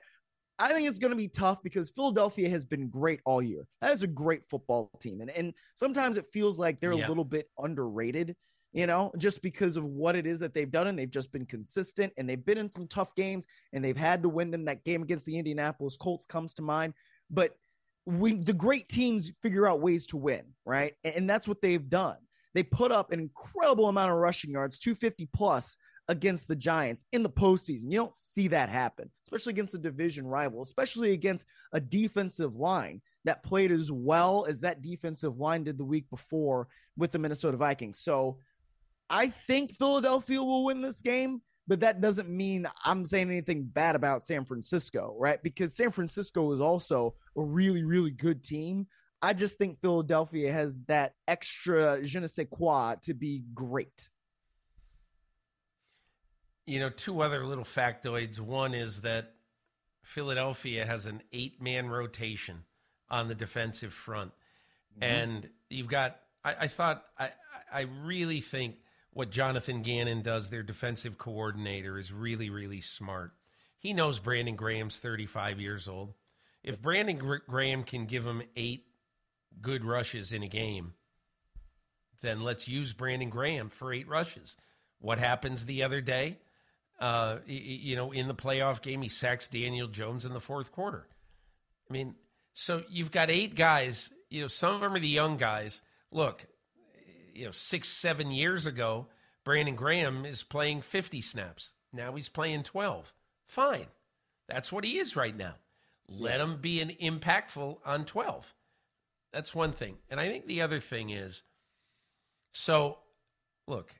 I think it's going to be tough because Philadelphia has been great all year. That is a great football team. And, and sometimes it feels like they're yeah. a little bit underrated, you know, just because of what it is that they've done. And they've just been consistent and they've been in some tough games and they've had to win them. That game against the Indianapolis Colts comes to mind. But we, the great teams figure out ways to win, right? And, and that's what they've done. They put up an incredible amount of rushing yards, 250 plus against the Giants in the postseason. You don't see that happen, especially against a division rival, especially against a defensive line that played as well as that defensive line did the week before with the Minnesota Vikings. So I think Philadelphia will win this game, but that doesn't mean I'm saying anything bad about San Francisco, right? Because San Francisco is also a really, really good team. I just think Philadelphia has that extra je ne sais quoi to be great you know, two other little factoids. One is that Philadelphia has an eight man rotation on the defensive front. Mm-hmm. And you've got, I, I thought, I, I really think what Jonathan Gannon does, their defensive coordinator, is really, really smart. He knows Brandon Graham's 35 years old. If Brandon Graham can give him eight good rushes in a game, then let's use Brandon Graham for eight rushes. What happens the other day? Uh, you know, in the playoff game, he sacks Daniel Jones in the fourth quarter. I mean, so you've got eight guys. You know, some of them are the young guys. Look, you know, six, seven years ago, Brandon Graham is playing 50 snaps. Now he's playing 12. Fine. That's what he is right now. Let Yes. him be an impactful on 12. That's one thing. And I think the other thing is so look,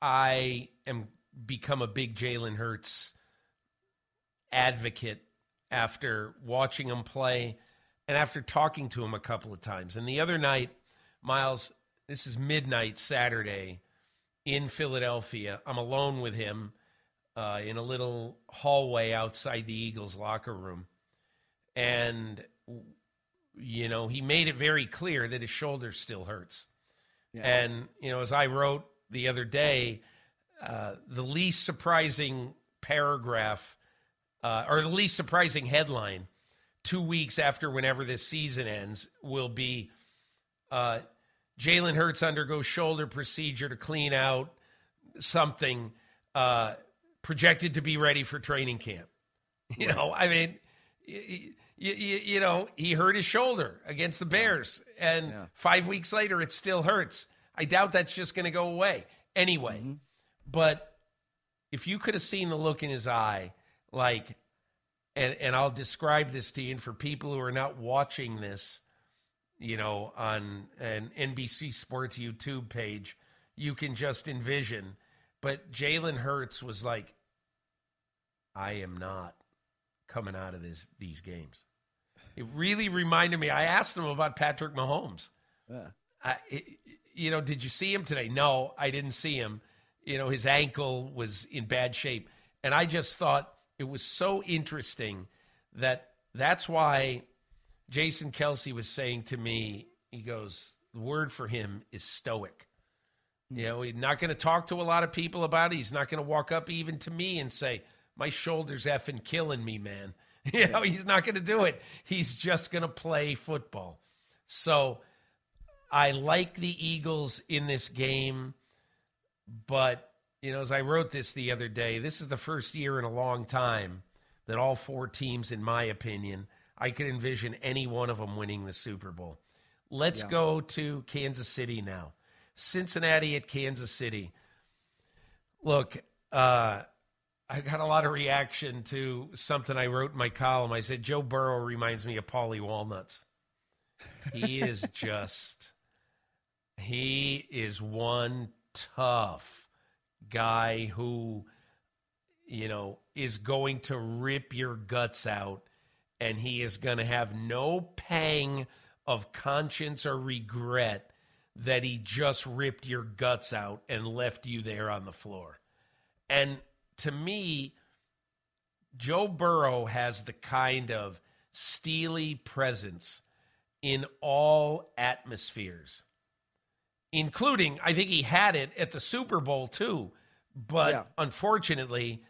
I am become a big Jalen Hurts advocate after watching him play and after talking to him a couple of times. And the other night, Myles, this is midnight Saturday in Philadelphia. I'm alone with him uh, in a little hallway outside the Eagles locker room. And, you know, he made it very clear that his shoulder still hurts. Yeah. And, you know, as I wrote the other day, uh, the least surprising paragraph uh, or the least surprising headline two weeks after whenever this season ends will be uh, Jalen Hurts undergoes shoulder procedure to clean out something uh, projected to be ready for training camp. [laughs] You know, I mean, you, you, you know, he hurt his shoulder against the Bears, and Yeah. five weeks later, it still hurts. I doubt that's just going to go away anyway. Mhm. But if you could have seen the look in his eye, like, and and I'll describe this to you, and for people who are not watching this, you know, on an NBC Sports YouTube page, you can just envision. But Jalen Hurts was like, I am not coming out of this these games. It really reminded me. I asked him about Patrick Mahomes. Yeah. I, it, you know, did you see him today? No, I didn't see him. You know, his ankle was in bad shape. And I just thought it was so interesting that that's why Jason Kelce was saying to me, he goes, the word for him is stoic. Hmm. You know, he's not going to talk to a lot of people about it. He's not going to walk up even to me and say, my shoulder's effing killing me, man. [laughs] You know, he's not going to do it. He's just going to play football. So I like the Eagles in this game, but you know, as I wrote this the other day, this is the first year in a long time that all four teams, in my opinion, I could envision any one of them winning the Super Bowl. Let's Yeah. go to Kansas City now. Cincinnati at Kansas City. Look, uh, I got a lot of reaction to something I wrote in my column. I said Joe Burrow reminds me of Paulie Walnuts. He is [laughs] just he is one tough guy who you know is going to rip your guts out and he is going to have no pang of conscience or regret that he just ripped your guts out and left you there on the floor. And to me, Joe Burrow has the kind of steely presence in all atmospheres, including, I think he had it at the Super Bowl too. But Yeah. unfortunately,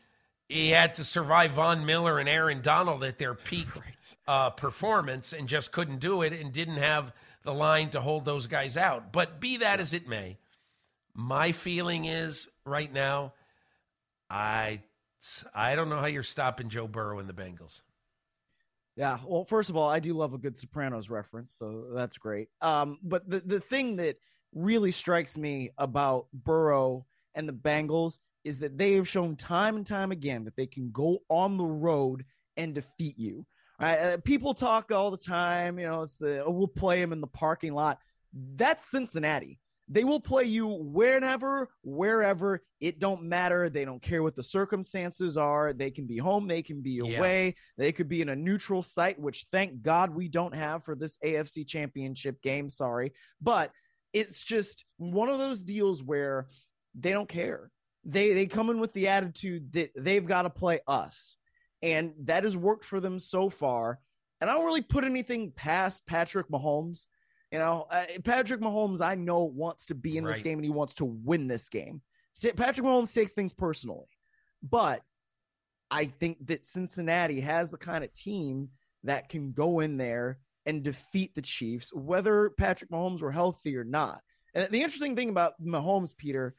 he had to survive Von Miller and Aaron Donald at their peak [laughs] uh, performance and just couldn't do it and didn't have the line to hold those guys out. But be that as it may, my feeling is right now, I I don't know how you're stopping Joe Burrow and the Bengals. Yeah. Well, first of all, I do love a good Sopranos reference, so that's great. Um, but the the thing that really strikes me about Burrow and the Bengals is that they have shown time and time again that they can go on the road and defeat you. Right? Uh, people talk all the time, you know, it's the oh, we'll play them in the parking lot. That's Cincinnati. They will play you whenever, wherever. It don't matter. They don't care what the circumstances are. They can be home. They can be Yeah. away. They could be in a neutral site, which thank God we don't have for this AFC championship game. Sorry. But it's just one of those deals where they don't care. They they come in with the attitude that they've got to play us. And that has worked for them so far. And I don't really put anything past Patrick Mahomes. You know, uh, Patrick Mahomes, I know, wants to be in this game and he wants to win this game. Patrick Mahomes takes things personally. But I think that Cincinnati has the kind of team that can go in there and defeat the Chiefs, whether Patrick Mahomes were healthy or not. And the interesting thing about Mahomes, Peter,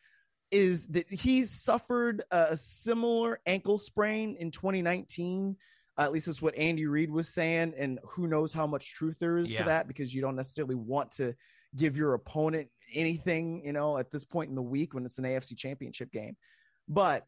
is that he suffered a similar ankle sprain in 2019. Uh, at least that's what Andy Reid was saying. And who knows how much truth there is Yeah. to that because you don't necessarily want to give your opponent anything, you know, at this point in the week when it's an AFC championship game. But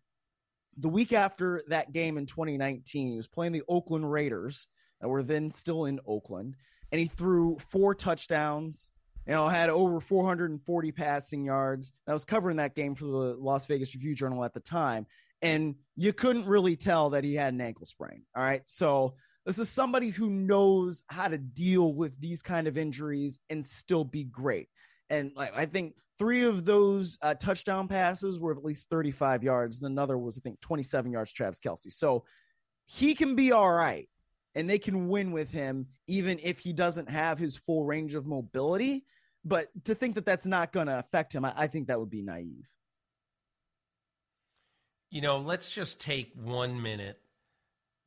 the week after that game in 2019, he was playing the Oakland Raiders that were then still in Oakland, and he threw four touchdowns. You know, had over 440 passing yards. I was covering that game for the Las Vegas Review Journal at the time, and you couldn't really tell that he had an ankle sprain. All right, so this is somebody who knows how to deal with these kind of injuries and still be great. And like I think three of those uh, touchdown passes were at least 35 yards. And another was, I think, 27 yards, Travis Kelce. So he can be all right and they can win with him, even if he doesn't have his full range of mobility. But to think that that's not going to affect him, I, I think that would be naive. You know, let's just take one minute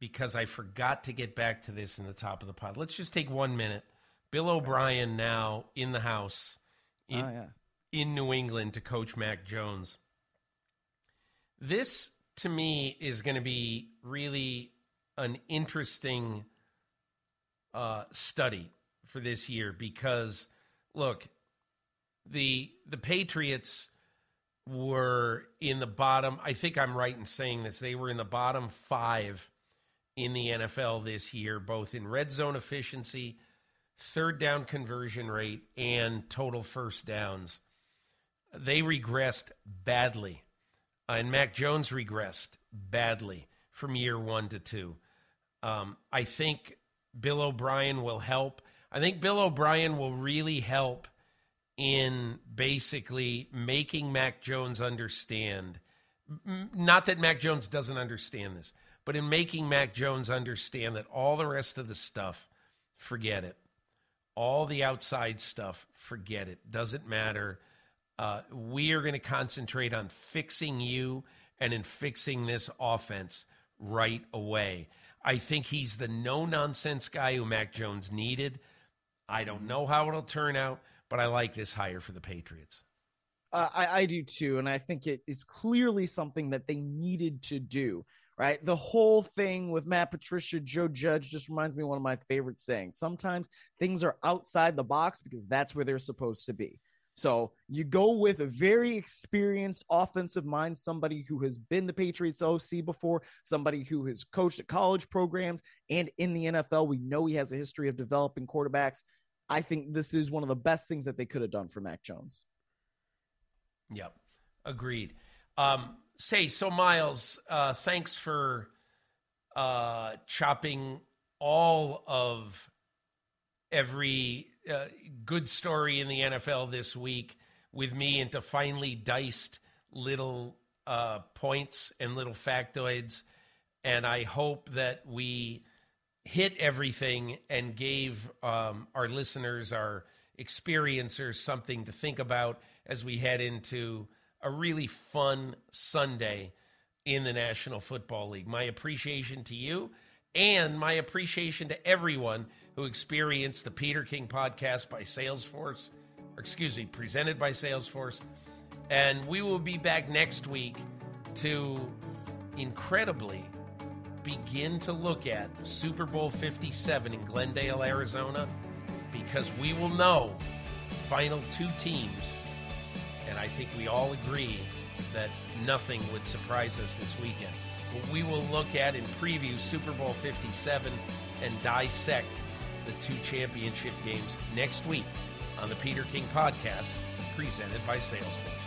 because I forgot to get back to this in the top of the pod. Let's just take one minute. Bill O'Brien now in the house in, oh, yeah. in New England to coach Mac Jones. This, to me, is going to be really an interesting uh, study for this year because – look, the the Patriots were in the bottom. I think I'm right in saying this. They were in the bottom five in the NFL this year, both in red zone efficiency, third down conversion rate, and total first downs. They regressed badly, and Mac Jones regressed badly from year one to two. Um, I think Bill O'Brien will help. I think Bill O'Brien will really help in basically making Mac Jones understand. Not that Mac Jones doesn't understand this, but in making Mac Jones understand that all the rest of the stuff, forget it. All the outside stuff, forget it. Doesn't matter. Uh, we are going to concentrate on fixing you and in fixing this offense right away. I think he's the no nonsense guy who Mac Jones needed. I don't know how it'll turn out, but I like this hire for the Patriots. Uh, I, I do too. And I think it is clearly something that they needed to do, right? The whole thing with Matt Patricia, Joe Judge just reminds me of one of my favorite sayings. Sometimes things are outside the box because that's where they're supposed to be. So you go with a very experienced offensive mind, somebody who has been the Patriots OC before, somebody who has coached at college programs and in the NFL. We know he has a history of developing quarterbacks. I think this is one of the best things that they could have done for Mac Jones. Yep, agreed. Um, say so, Myles. Uh, thanks for uh, chopping all of every uh, good story in the NFL this week with me into finely diced little uh, points and little factoids. And I hope that we hit everything and gave um, our listeners, our experiencers, something to think about as we head into a really fun Sunday in the National Football League. My appreciation to you and my appreciation to everyone who experienced the Peter King podcast by Salesforce, or excuse me, presented by Salesforce. And we will be back next week to incredibly begin to look at Super Bowl 57 in Glendale, Arizona, because we will know final two teams. And I think we all agree that nothing would surprise us this weekend. But we will look at and preview Super Bowl 57 and dissect the two championship games next week on the Peter King Podcast, presented by Salesforce.